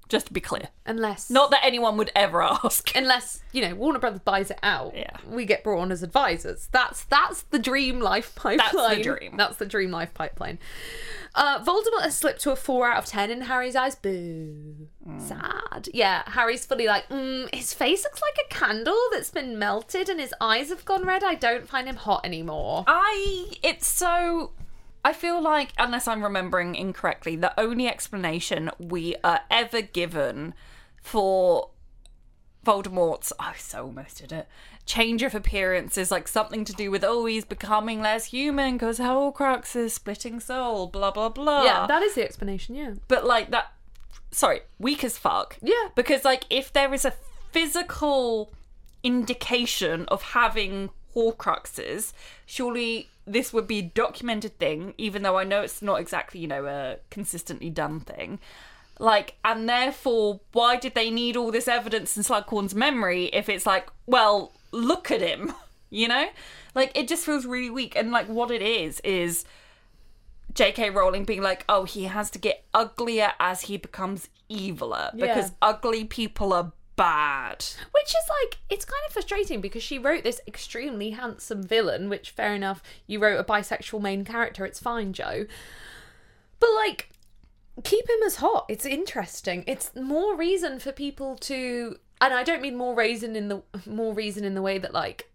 Just to be clear, Unless not that anyone would ever ask. unless you know Warner Brothers buys it out, Yeah. we get brought on as advisors. That's that's the dream life pipeline. That's the dream. That's the dream life pipeline. Uh, Voldemort has slipped to a four out of ten in Harry's eyes. Boo, Mm. sad. Yeah, Harry's fully like, mm, his face looks like a candle that's been melted, and his eyes have gone red. I don't find him hot anymore. I. It's so. I feel like, unless I'm remembering incorrectly, the only explanation we are ever given for Voldemort's. I so almost did it. Change of appearance is like something to do with oh he's becoming less human because Horcrux is splitting soul blah blah blah. yeah, that is the explanation. Yeah. but like that sorry weak as fuck Yeah. because like if there is a physical indication of having horcruxes surely this would be a documented thing even though i know it's not exactly you know a consistently done thing like and therefore why did they need all this evidence in slughorn's memory if it's like well look at him you know like it just feels really weak and like what it is is J.K. Rowling being like, oh, he has to get uglier as he becomes eviler because ugly people are bad. Which is like, it's kind of frustrating because she wrote this extremely handsome villain, which, fair enough, you wrote a bisexual main character, it's fine, Jo. But like, keep him as hot. It's interesting. It's more reason for people to, and I don't mean more reason in the more reason in the way that like.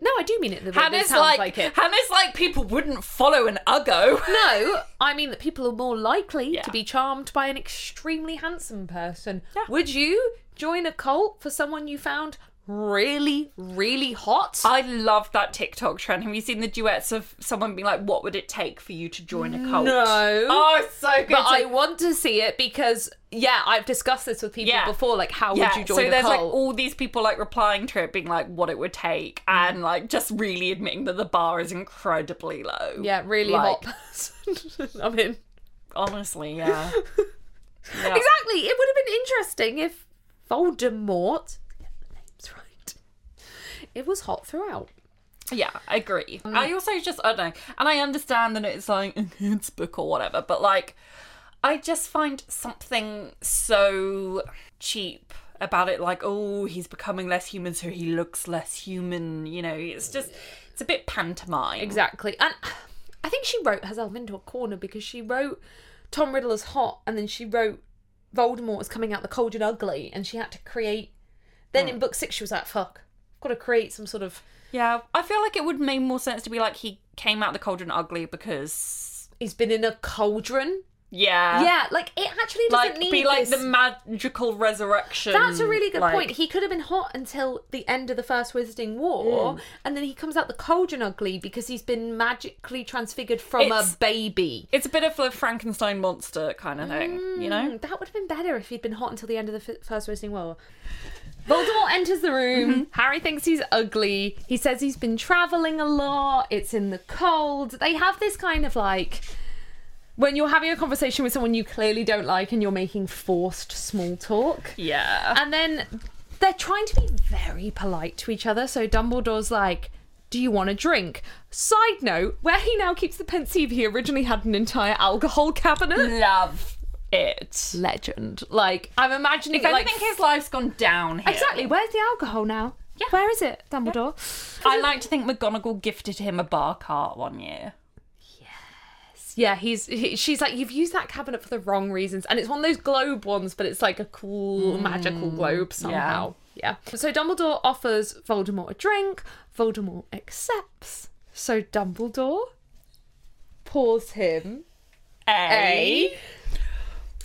No, I do mean it the way Hannah's sounds like, like, it. Hannah's like people wouldn't follow an uggo. No, I mean that people are more likely Yeah. to be charmed by an extremely handsome person. Yeah. Would you join a cult for someone you found really, really hot. I love that TikTok trend. Have you seen the duets of someone being like, "What would it take for you to join a cult?" No. Oh, it's so good. but So- I want to see it because yeah, I've discussed this with people Yeah. before. Like, how would you join a cult? so a there's like cult? all these people like replying to it, being like, "What it would take," mm. and like just really admitting that the bar is incredibly low. yeah, really hot person. I mean, Honestly, yeah. Yeah. exactly. It would have been interesting if Voldemort. Get the names right. It was hot throughout. Yeah, I agree. Mm. I also just I don't know, and I understand that it's like a kids book or whatever, but like I just find something so cheap about it. Like, oh, he's becoming less human, so he looks less human. You know, it's just it's a bit pantomime. Exactly. And I think she wrote herself into a corner because she wrote Tom Riddle as hot and then she wrote Voldemort as coming out the cold and ugly and she had to create then in book six she was like, fuck, got to create some sort of Yeah, I feel like it would make more sense to be like he came out the cauldron ugly because he's been in a cauldron. yeah, yeah, like it actually doesn't like need be like this- the magical resurrection. That's a really good like- point. He could have been hot until the end of the First Wizarding War, Mm. and then he comes out the cauldron ugly because he's been magically transfigured from It's- a baby. It's a bit of a Frankenstein monster kind of thing, you know. Mm, That would have been better if he'd been hot until the end of the f- First Wizarding War. Voldemort enters the room. Mm-hmm. Harry thinks he's ugly. He says he's been traveling a lot. It's in the cold. They have this kind of like when you're having a conversation with someone you clearly don't like and you're making forced small talk. Yeah. And then they're trying to be very polite to each other. So Dumbledore's like, Do you want a drink? Side note, where he now keeps the pensieve, he originally had an entire alcohol cabinet. love it. Legend. Like, I'm imagining If like. anything, his life's gone down here. Exactly. Where's the alcohol now? Yeah. Where is it, Dumbledore? I like to think McGonagall gifted him a bar cart one year. Yes. Yeah, he's. He, she's like, you've used that cabinet for the wrong reasons, and it's one of those globe ones, but it's like a cool hmm. magical globe somehow. Yeah. So Dumbledore offers Voldemort a drink. Voldemort accepts. So Dumbledore pours him a. a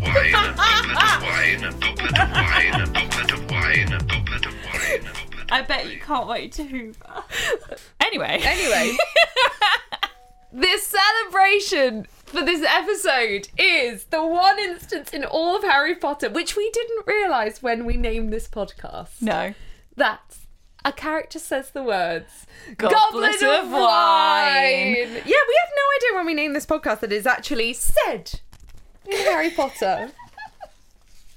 wine, a goblet of wine, a goblet of wine, a goblet of wine, a goblet of wine, a I bet you can't wait to Hoover. Anyway. Anyway, this celebration for this episode is the one instance in all of Harry Potter which we didn't realise when we named this podcast. No. That a character says the words Goblet of wine." Yeah, we have no idea when we named this podcast that it's actually said in Harry Potter.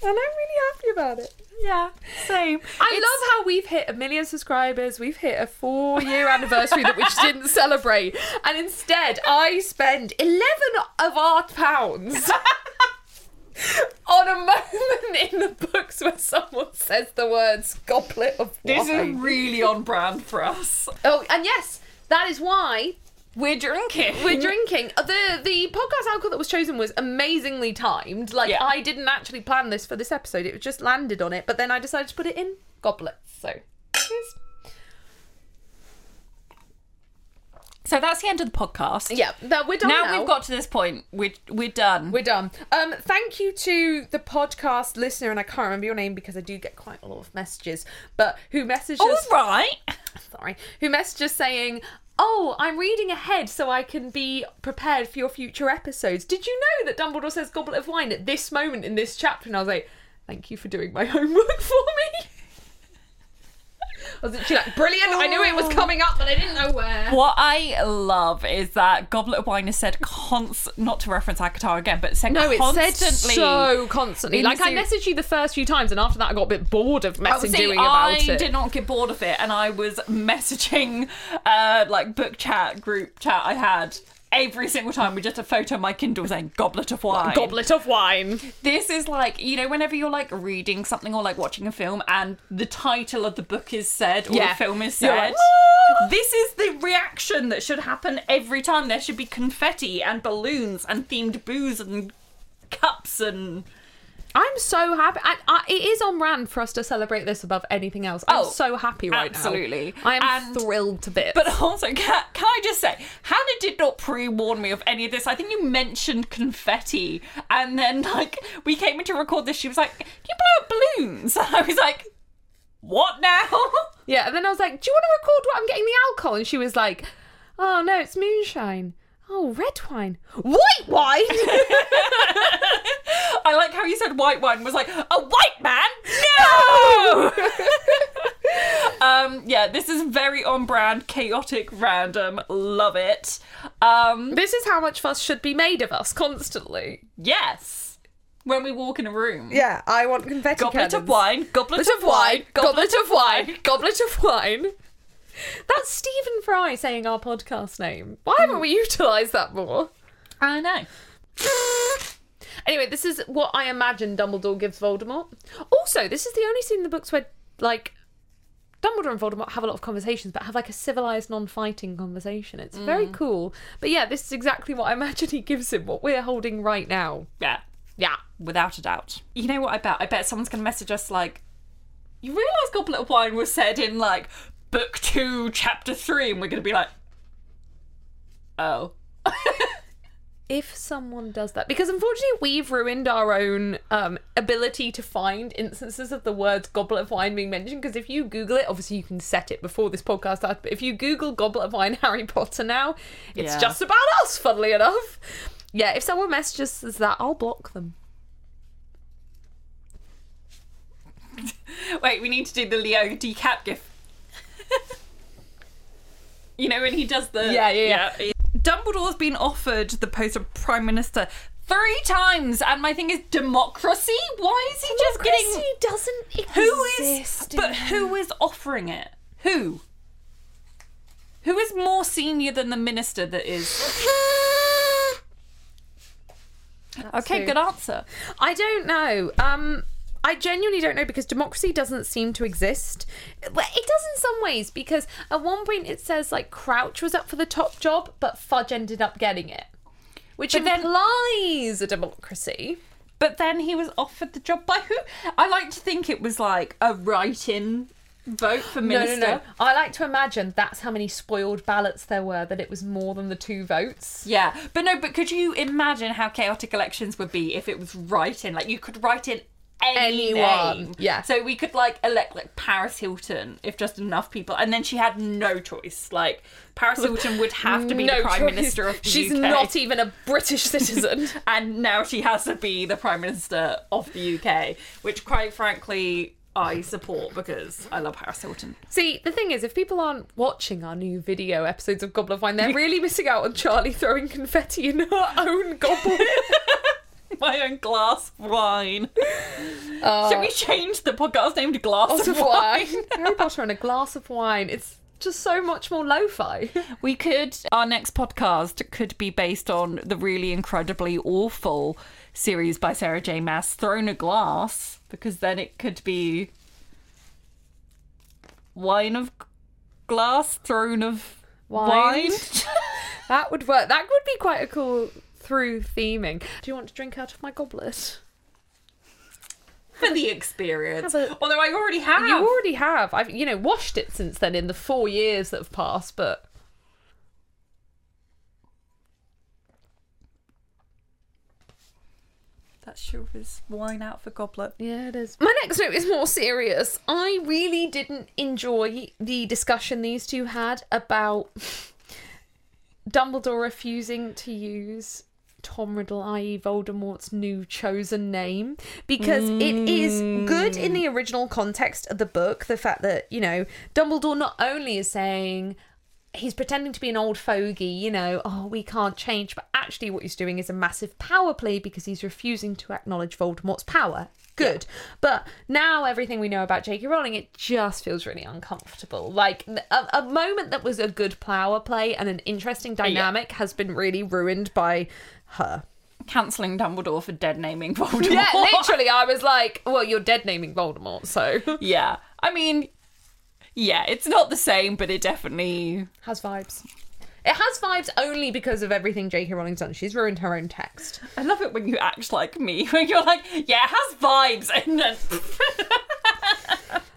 And I'm really happy about it. Yeah, same. I love how we've hit a million subscribers. We've hit a four year anniversary that we just didn't celebrate. And instead, I spend 11 of our pounds on a moment in the books where someone says the words goblet of This is really on brand for us. oh, and yes, that is why We're drinking. we're drinking. Uh, The the podcast alcohol that was chosen was amazingly timed. Like Yeah. I didn't actually plan this for this episode. It just landed on it, but then I decided to put it in goblets. So cheers. So that's the end of the podcast. Yeah, that we're done Now, now. we've got to this point. We're we're done. We're done. Um, thank you to the podcast listener, and I can't remember your name because I do get quite a lot of messages. But who messaged All us? right. Sorry, who messaged us saying, "Oh, I'm reading ahead so I can be prepared for your future episodes." Did you know that Dumbledore says "goblet of wine" at this moment in this chapter? And I was like, "Thank you for doing my homework for me." I was she like, brilliant. I knew it was coming up, but I didn't know where. What I love is that Goblet of Wine is said const not to reference ACOTAR again, but said No, it constantly. said so constantly. Like I messaged you the first few times, and after that, I got a bit bored of Oh, messaging see, about I it. did not get bored of it, and I was messaging, uh, like book chat group chat I had every single time with just a photo of my Kindle saying "Goblet of Wine." Goblet of wine. This is like you know whenever you're like reading something or like watching a film, and the title of the book is said or Yeah. the film is said. like, this is the reaction that should happen every time. There should be confetti and balloons and themed booze and cups and I'm so happy. And I, it is on brand for us to celebrate this above anything else. I'm Oh, so happy right absolutely. now. Absolutely. I am And- thrilled to bits. But also, can, can I just say, Hannah did not pre-warn me of any of this? I think you mentioned confetti, and then like we came in to record this, she was like, "Do you blow up balloons?" And I was like, "What now?" yeah, and then I was like, "Do you want to record what I'm getting the alcohol?" And she was like, "Oh no, it's moonshine." Oh, red wine. White wine. I like how you said white wine was like a white man. No. um, yeah, this is very on brand, chaotic, random. Love it. Um, this is how much fuss should be made of us constantly. yes. When we walk in a room. Yeah, I want confetti Goblet of cannons. wine, goblet, of wine, goblet of wine. goblet of wine. That's Stephen Fry saying our podcast name. Why haven't we utilised that more? I know. Anyway, this is what I imagine Dumbledore gives Voldemort. Also, this is the only scene in the books where, like, Dumbledore and Voldemort have a lot of conversations, but have like a civilized, non-fighting conversation. It's very mm. cool. But yeah, this is exactly what I imagine he gives him. What we're holding right now. Yeah. Yeah. without a doubt. You know what I bet? I bet someone's going to message us like, you realise Goblet of Wine was said in like book two, chapter three, and we're going to be like, oh. If someone does that, because unfortunately we've ruined our own um, ability to find instances of the words "goblet of wine" being mentioned. Because if you Google it, obviously you can set it before this podcast starts. But if you Google "goblet of wine" Harry Potter now, it's Yeah. just about us. Funnily enough, yeah. If someone messages us that, I'll block them. Wait, we need to do the Leo DiCap gif. You know when he does the Yeah, yeah, yeah. Dumbledore's been offered the post of Prime Minister three times, and my thing is democracy. Why is he just getting? doesn't Who is? But who is offering it? Who? Who is more senior than the minister that is? okay, who. good answer. I don't know. Um, I genuinely don't know because democracy doesn't seem to exist. It does in some ways because at one point it says like Crouch was up for the top job, but Fudge ended up getting it, which But then- implies a democracy. But then he was offered the job by who? I like to think it was like a write-in vote for minister. No, no, no. I like to imagine that's how many spoiled ballots there were. That it was more than the two votes. Yeah, but no, but could you imagine how chaotic elections would be if it was write-in? Like you could write in any Anyone, name. yeah. So we could like elect like Paris Hilton if just enough people, and then she had no choice. Like Paris Hilton would have to be the prime choice. minister of the She's UK. not even a British citizen. and now she has to be the prime minister of the UK, which quite frankly I support because I love Paris Hilton. See, the thing is, if people aren't watching our new video episodes of Goblet of Wine, they're really missing out on Charlie throwing confetti in her own goblet. My own glass of wine. Uh, Should we change the podcast name to Glass, glass of, of Wine? wine. Harry Potter and a glass of wine. It's just so much more lo-fi. We could, our next podcast could be based on the really incredibly awful series by Sarah J. Maas, Throne of Glass, because then it could be Wine of Glass, Throne of Wine. Wine. That would work. That would be quite a cool through theming. Do you want to drink out of my goblet? For the experience. A- Although I already have. You already have. I've you know washed it since then in the four years that have passed, but That sure is wine out for goblet. Yeah, it is. My next note is more serious. I really didn't enjoy the discussion these two had about Dumbledore refusing to use Tom Riddle, i.e., Voldemort's new chosen name, because it is good in the mm. original context of the book. The fact that, you know, Dumbledore not only is saying, he's pretending to be an old fogey, you know, oh, we can't change, but actually, what he's doing is a massive power play because he's refusing to acknowledge Voldemort's power. Good. But now everything we know about J.K. Rowling, it just feels really uncomfortable. Like a, a moment that was a good power play and an interesting dynamic has been really ruined by her. Cancelling Dumbledore for dead naming Voldemort. Yeah, literally, I was like, well, you're dead naming Voldemort, so. yeah. I mean, yeah, it's not the same, but it definitely. has vibes. It has vibes only because of everything J.K. Rowling's done. She's ruined her own text. I love it when you act like me, when you're like, yeah, it has vibes, and then.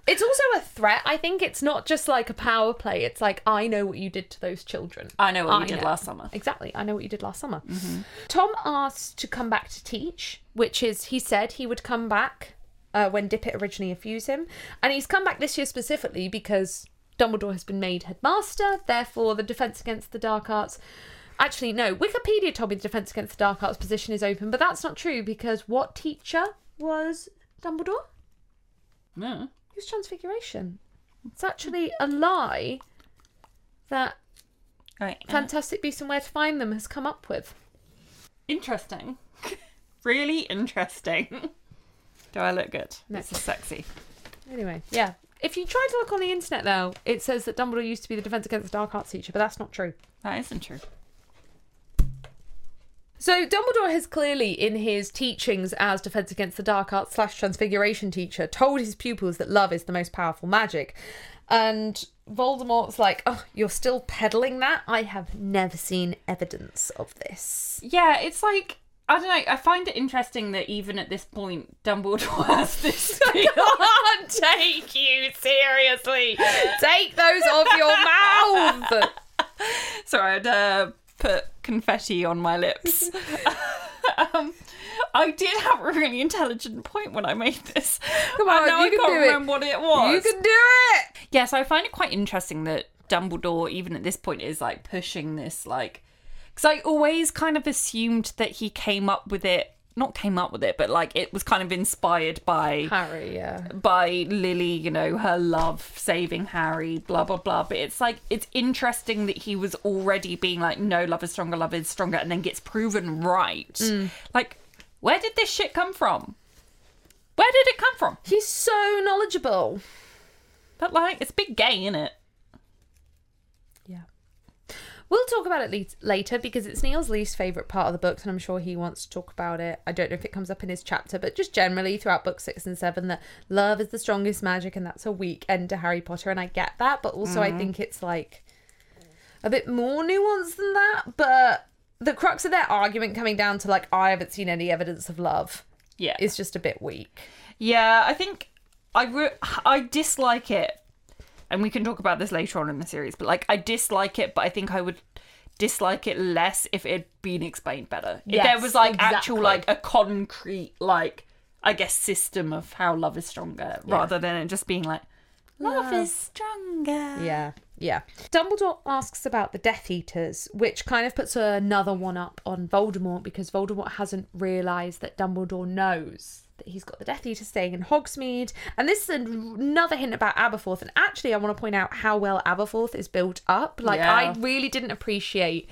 It's also a threat. I think it's not just like a power play. It's like, I know what you did to those children. I know what you I did know. last summer. Exactly. I know what you did last summer. Tom asked to come back to teach, which is, he said he would come back uh, when Dippet originally refused him. And he's come back this year specifically because Dumbledore has been made headmaster. Therefore, the Defense Against the Dark Arts. Actually, no, Wikipedia told me the Defense Against the Dark Arts position is open, but that's not true because what teacher was Dumbledore? No. It was Transfiguration. It's actually mm-hmm. a lie that Right. Fantastic Beasts and Where to Find Them has come up with. Interesting. really interesting. Do I look good? No. This is sexy. Anyway, yeah. If you try to look on the internet, though, it says that Dumbledore used to be the Defense Against the Dark Arts teacher, but that's not true. That isn't true. So Dumbledore has clearly, in his teachings as Defense Against the Dark Arts slash Transfiguration teacher, told his pupils that love is the most powerful magic. And Voldemort's like, oh, you're still peddling that? I have never seen evidence of this. Yeah, it's like I don't know. I find it interesting that even at this point, Dumbledore has this. I can't take you seriously. Take those off your mouth. Sorry, I'd uh, put confetti on my lips. um, I did have a really intelligent point when I made this. Come on, you I can can't do it. remember what it was. You can do it. Yeah, so I find it quite interesting that Dumbledore, even at this point, is like pushing this, like, because I always kind of assumed that he came up with it, not came up with it, but like it was kind of inspired by Harry, yeah. by Lily, you know, her love saving Harry, blah blah blah. But it's like it's interesting that he was already being like, no, love is stronger, love is stronger, and then gets proven right. Mm. Like, where did this shit come from? Where did it come from? He's so knowledgeable. But like, it's big gay, isn't it? We'll talk about it le- later because it's Neil's least favourite part of the books, and I'm sure he wants to talk about it. I don't know if it comes up in his chapter, but just generally throughout book six and seven, that love is the strongest magic, and that's a weak end to Harry Potter, and I get that, but also I mm. think it's like a bit more nuanced than that. But the crux of their argument coming down to like, I haven't seen any evidence of love Yeah. is just a bit weak. Yeah, I think I re- I dislike it, and we can talk about this later on in the series. But like, I dislike it, but I think I would dislike it less if it had been explained better. if there was like actual like a concrete like I guess system of how love is stronger, rather than it just being like love, is stronger. Yeah, yeah. Dumbledore asks about the Death Eaters, which kind of puts another one up on Voldemort because Voldemort hasn't realised that Dumbledore knows that he's got the Death Eaters staying in Hogsmeade. And this is another hint about Aberforth. And actually, I want to point out how well Aberforth is built up. Like, Yeah. I really didn't appreciate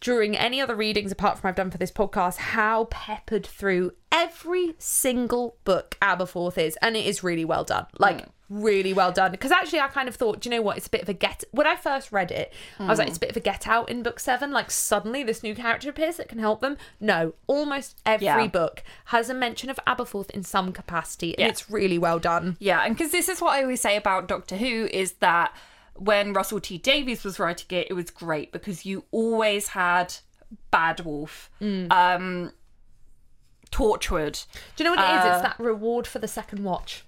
during any other readings apart from I've done for this podcast how peppered through every single book Aberforth is and it is really well done. Like mm. really well done. Because actually I kind of thought do you know what? It's a bit of a get when I first read it I was like mm. it's a bit of a get out in book 7 like suddenly this new character appears that can help them? No. Almost every Yeah. book has a mention of Aberforth in some capacity and Yeah. it's really well done. Yeah, and because this is what I always say about Doctor Who is that when Russell T Davies was writing it, it was great because you always had Bad Wolf, um, Torchwood. do you know what it is? Uh, it's that reward for the second watch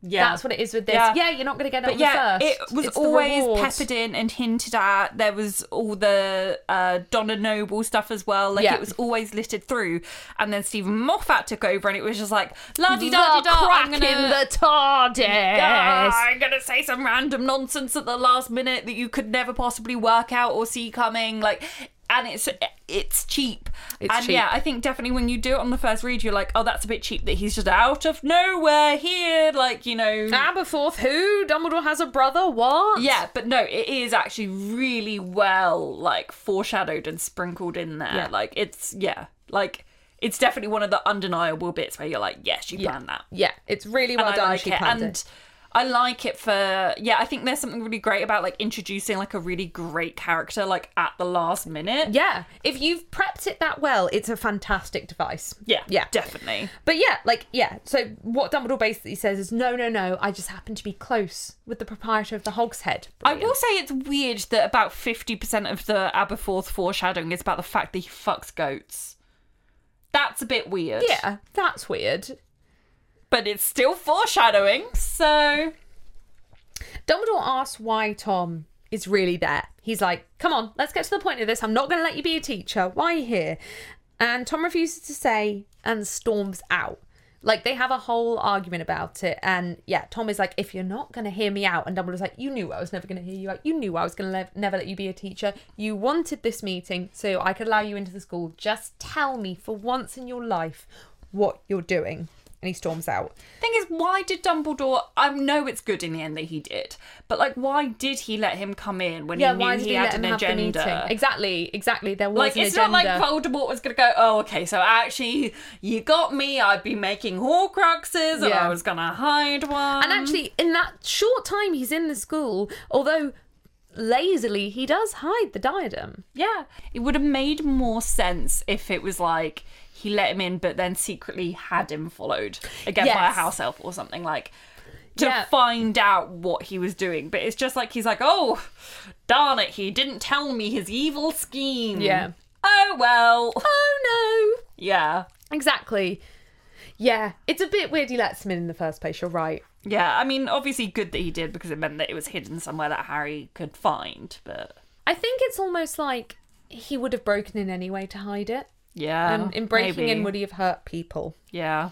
Yeah, that's what it is with this Yeah. yeah, you're not going to get it But yeah, it was It's always peppered in and hinted at. There was all the uh, Donna Noble stuff as well. Like Yeah. it was always littered through. And then Steven Moffat took over, and it was just like la di the da di da. crack gonna in the TARDIS. I'm gonna say some random nonsense at the last minute that you could never possibly work out or see coming. Like and it's it's cheap. It's and cheap. yeah, I think definitely when you do it on the first read, you're like, oh, that's a bit cheap that he's just out of nowhere here, like you know. Aberforth, who? Dumbledore has a brother? What? Yeah, but no, it is actually really well like foreshadowed and sprinkled in there. Yeah. Like it's yeah, like it's definitely one of the undeniable bits where you're like, yes, you Yeah. planned that. Yeah, it's really well and done. I like she it. planned And it. I like it for yeah, I think there's something really great about like introducing like a really great character like at the last minute. Yeah, if you've prepped it that well, it's a fantastic device. Yeah, Yeah. definitely. But yeah, like, yeah. So what Dumbledore basically says is, no, no, no, I just happen to be close with the proprietor of the Hogshead. I will say it's weird that about 50% of the Aberforth foreshadowing is about the fact that he fucks goats. That's a bit weird. Yeah, that's weird. But it's still foreshadowing, so. Dumbledore asks why Tom is really there. He's like, come on, let's get to the point of this. I'm not going to let you be a teacher. Why are you here? And Tom refuses to say and storms out. Like, they have a whole argument about it. And yeah, Tom is like, if you're not going to hear me out. And Dumbledore's like, you knew I was never going to hear you out. You knew I was going to le- never let you be a teacher. You wanted this meeting so I could allow you into the school. Just tell me for once in your life what you're doing. And he storms out. Thing is, why did Dumbledore? I know it's good in the end that he did, but like, why did he let him come in when Yeah, he knew he, he, had an agenda? Exactly, exactly. There was Like it's agenda. not like Voldemort was gonna go. Oh, okay. So actually, you got me. I'd be making Horcruxes, and I was gonna hide one. and actually, in that short time he's in the school, although lazily he does hide the diadem. yeah, it would have made more sense if it was like he let him in, but then secretly had him followed again by a house elf or something like. To Yeah. find out what he was doing, but it's just like he's like, oh, darn it, he didn't tell me his evil scheme. Yeah. Oh well. Oh no! Yeah. Exactly. Yeah, it's a bit weird he lets him in in the first place. You're right. Yeah, I mean, obviously good that he did because it meant that it was hidden somewhere that Harry could find. But I think it's almost like he would have broken in anyway to hide it. Yeah, um, and in breaking maybe. in, would he have hurt people? Yeah,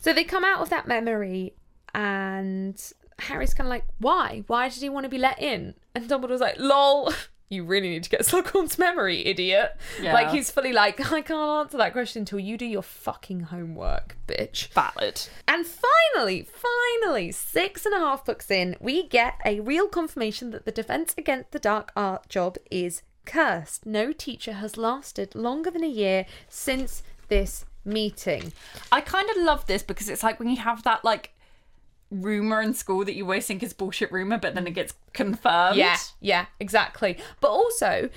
So they come out of that memory, and Harry's kind of like, "Why? Why did he want to be let in?" And Dumbledore's like, "Lol." You really need to get Slughorn's memory, idiot. Yeah. Like he's fully like, I can't answer that question until you do your fucking homework, bitch. valid. And finally, finally, six and a half books in, we get a real confirmation that the Defense Against the Dark Art job is cursed. No teacher has lasted longer than a year since this meeting. I kind of love this because it's like when you have that like rumor in school that you always think is bullshit rumor, but then it gets confirmed. Yeah, yeah, exactly. But also,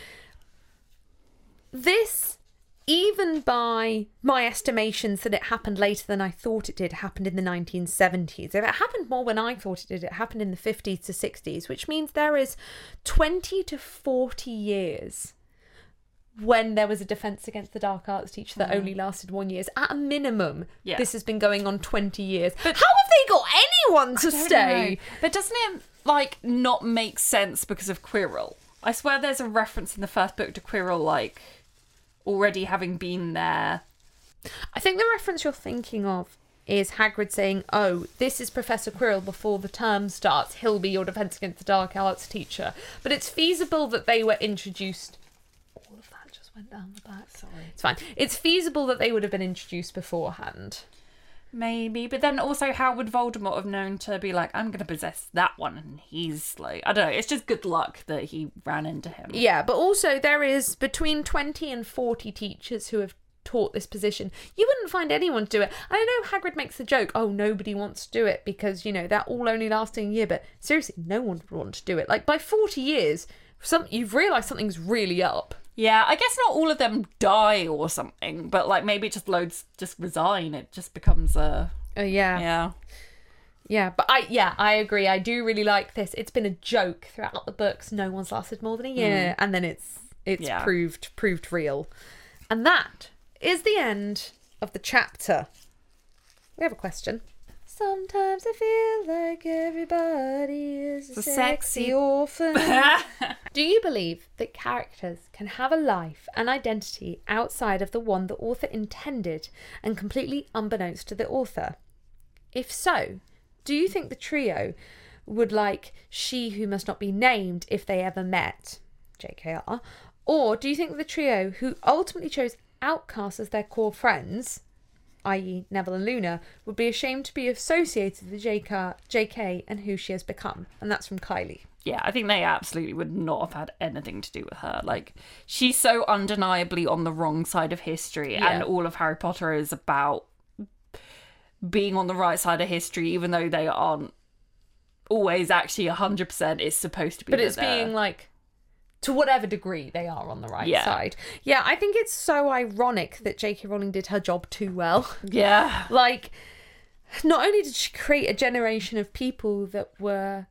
this, even by my estimations that it happened later than I thought it did, happened in the 1970s. If it happened more when I thought it did, it happened in the 50s to 60s, which means there is 20 to 40 years when there was a defense against the dark arts teacher that mm. only lasted one year. At a minimum, Yeah. this has been going on 20 years. But How have they got anyone to stay? know. But doesn't it like not make sense because of Quirrell? I swear there's a reference in the first book to Quirrell like already having been there. I think the reference you're thinking of is Hagrid saying, "Oh, this is Professor Quirrell before the term starts. He'll be your Defense Against the Dark Arts teacher." But it's feasible that they were introduced. All of that just went down the back. Sorry, it's fine. It's feasible that they would have been introduced beforehand. Maybe, but then also, how would Voldemort have known to be like, I'm going to possess that one? And he's like, I don't know, it's just good luck that he ran into him. Yeah, but also there is between 20 and 40 teachers who have taught this position. You wouldn't find anyone to do it. I know Hagrid makes the joke, oh, nobody wants to do it because, you know, they're all only lasting a year, but seriously, no one would want to do it. Like by 40 years, some you've realised something's really up. Yeah, I guess not all of them die or something, but like maybe just loads just resign. It just becomes a. Uh, yeah. Yeah. Yeah, but I yeah, I agree. I do really like this. It's been a joke throughout the books. No one's lasted more than a year, and then it's it's Yeah. proved proved real. And that is the end of the chapter. We have a question. Sometimes I feel like everybody is a, a sexy, sexy- orphan. Do you believe that characters can have a life and identity outside of the one the author intended and completely unbeknownst to the author? If so, do you think the trio would like She Who Must Not Be Named if they ever met, JKR, Or do you think the trio who ultimately chose outcasts as their core friends, i.e., Neville and Luna, would be ashamed to be associated with JK, JK and who she has become? And that's from Kylie. yeah, I think they absolutely would not have had anything to do with her. Like, she's so undeniably on the wrong side of history, Yeah. and all of Harry Potter is about being on the right side of history, even though they aren't always actually 100% it's supposed to be. But it's being like, to whatever degree they are on the right Yeah. side. Yeah, I think it's so ironic that J.K. Rowling did her job too well. Yeah. like not only did she create a generation of people that were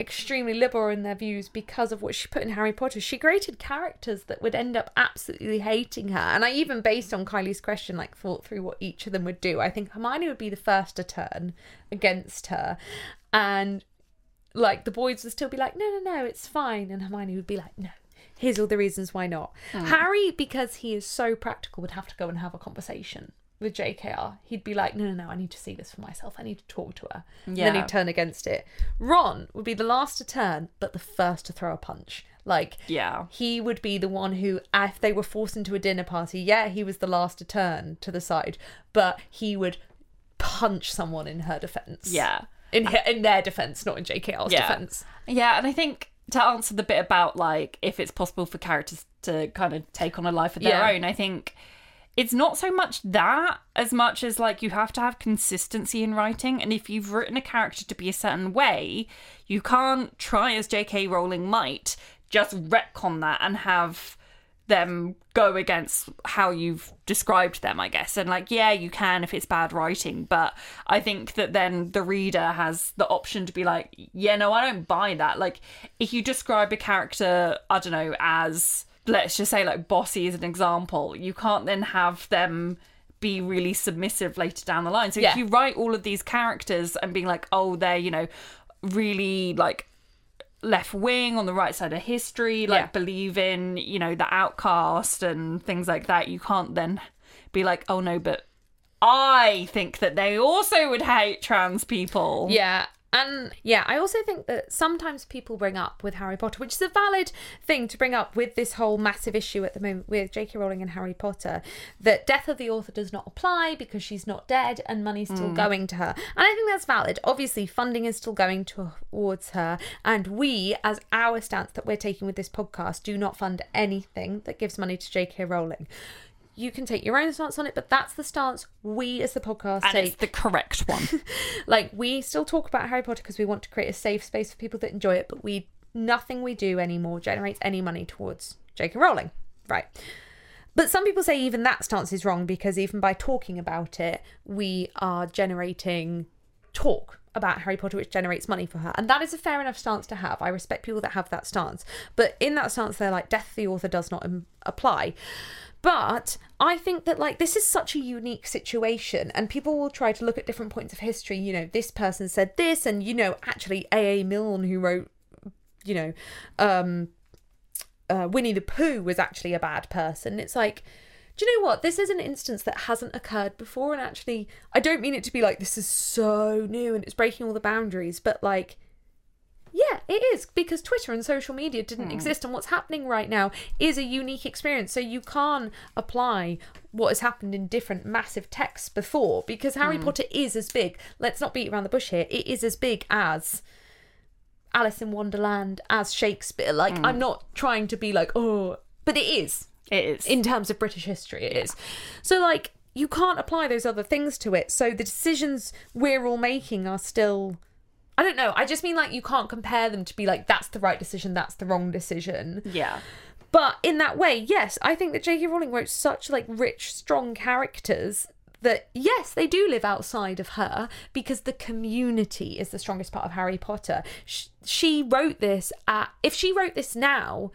extremely liberal in their views because of what she put in Harry Potter, she created characters that would end up absolutely hating her. And I even based on Kylie's question, like thought through what each of them would do. I think Hermione would be the first to turn against her. And like the boys would still be like, no, no, no, it's fine. And Hermione would be like, no, here's all the reasons why not. Hmm. Harry, because he is so practical, would have to go and have a conversation with JKR. He'd be like, no, no, no, I need to see this for myself. I need to talk to her. And then he'd turn against it. Ron would be the last to turn, but the first to throw a punch. Like, Yeah. he would be the one who, if they were forced into a dinner party, yeah, he was the last to turn to the side, but he would punch someone in her defense. Yeah. In, her, in their defense, not in JKR's Yeah. defense. Yeah, and I think to answer the bit about like if it's possible for characters to kind of take on a life of their Yeah. own, I think it's not so much that as much as like you have to have consistency in writing and if you've written a character to be a certain way, you can't try as JK Rowling might just retcon that and have them go against how you've described them, I guess. And like, yeah, you can if it's bad writing, but I think that then the reader has the option to be like, yeah, no, I don't buy that. Like, if you describe a character, I don't know, as let's just say like bossy as an example, you can't then have them be really submissive later down the line. So Yeah. if you write all of these characters and being like, oh, they're, you know, really like left wing on the right side of history, like Yeah. believe in, you know, the outcast and things like that, you can't then be like, oh no, but I think that they also would hate trans people. Yeah. And yeah, I also think that sometimes people bring up with Harry Potter, which is a valid thing to bring up with this whole massive issue at the moment with J.K. Rowling and Harry Potter, that death of the author does not apply because she's not dead and money's still mm. going to her. And I think that's valid. Obviously, funding is still going towards her, and we, as our stance that we're taking with this podcast, do not fund anything that gives money to J.K. Rowling. You can take your own stance on it, but that's the stance we as the podcast And take it's the correct one. like we still talk about Harry Potter because we want to create a safe space for people that enjoy it, but we nothing we do anymore generates any money towards J.K. Rowling, right? But some people say even that stance is wrong because even by talking about it, we are generating talk about Harry Potter, which generates money for her. And that is a fair enough stance to have. I respect people that have that stance. But in that stance, they're like, death of the author does not um, apply. But I think that, like, this is such a unique situation, and people will try to look at different points of history. You know, this person said this, and, you know, actually, A.A. Milne, who wrote, you know, um, uh, Winnie the Pooh was actually a bad person. It's like, do you know what? This is an instance that hasn't occurred before. And actually, I don't mean it to be like this is so new and it's breaking all the boundaries, but like, yeah, it is because Twitter and social media didn't hmm. exist, and what's happening right now is a unique experience. So you can't apply what has happened in different massive texts before because Harry hmm. Potter is as big. Let's not beat around the bush here. It is as big as Alice in Wonderland, as Shakespeare. Like, I'm hmm. not trying to be like, oh, but it is It is. in terms of British history, it is. So, like, you can't apply those other things to it. So, the decisions we're all making are still. I don't know. I just mean, like, you can't compare them to be like, that's the right decision, that's the wrong decision. yeah. But in that way, yes, I think that J.K. Rowling wrote such, like, rich, strong characters that, yes, they do live outside of her because the community is the strongest part of Harry Potter. Sh- She wrote this at. If she wrote this now,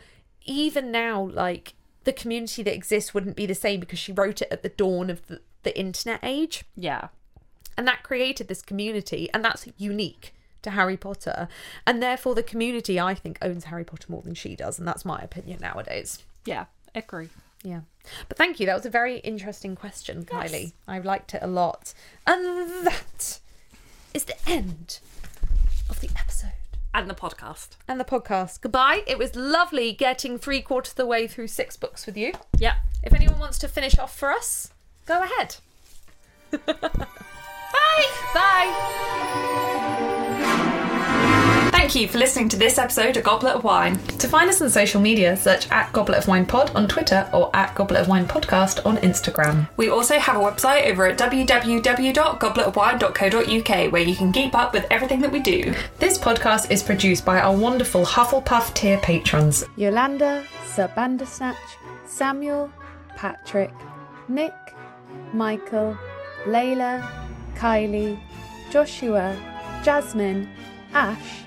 even now, like, the community that exists wouldn't be the same because she wrote it at the dawn of the, the internet age. Yeah. And that created this community, and that's unique to Harry Potter. And therefore, the community, I think, owns Harry Potter more than she does. And that's my opinion nowadays. Yeah. Agree. Yeah. But thank you. That was a very interesting question, Kylie. I liked it a lot. And that is the end of the episode. And the podcast. and the podcast. Goodbye. It was lovely getting three quarters of the way through six books with you. Yeah. If anyone wants to finish off for us, go ahead. Bye. Bye. Thank you for listening to this episode of Goblet of Wine. To find us on social media, search at Goblet of Wine Pod on Twitter or at Goblet of Wine Podcast on Instagram. We also have a website over at www.gobletofwine.co.uk where you can keep up with everything that we do. This podcast is produced by our wonderful Hufflepuff tier patrons. Yolanda, Sir Bandersnatch, Samuel, Patrick, Nick, Michael, Layla, Kylie, Joshua, Jasmine, Ash,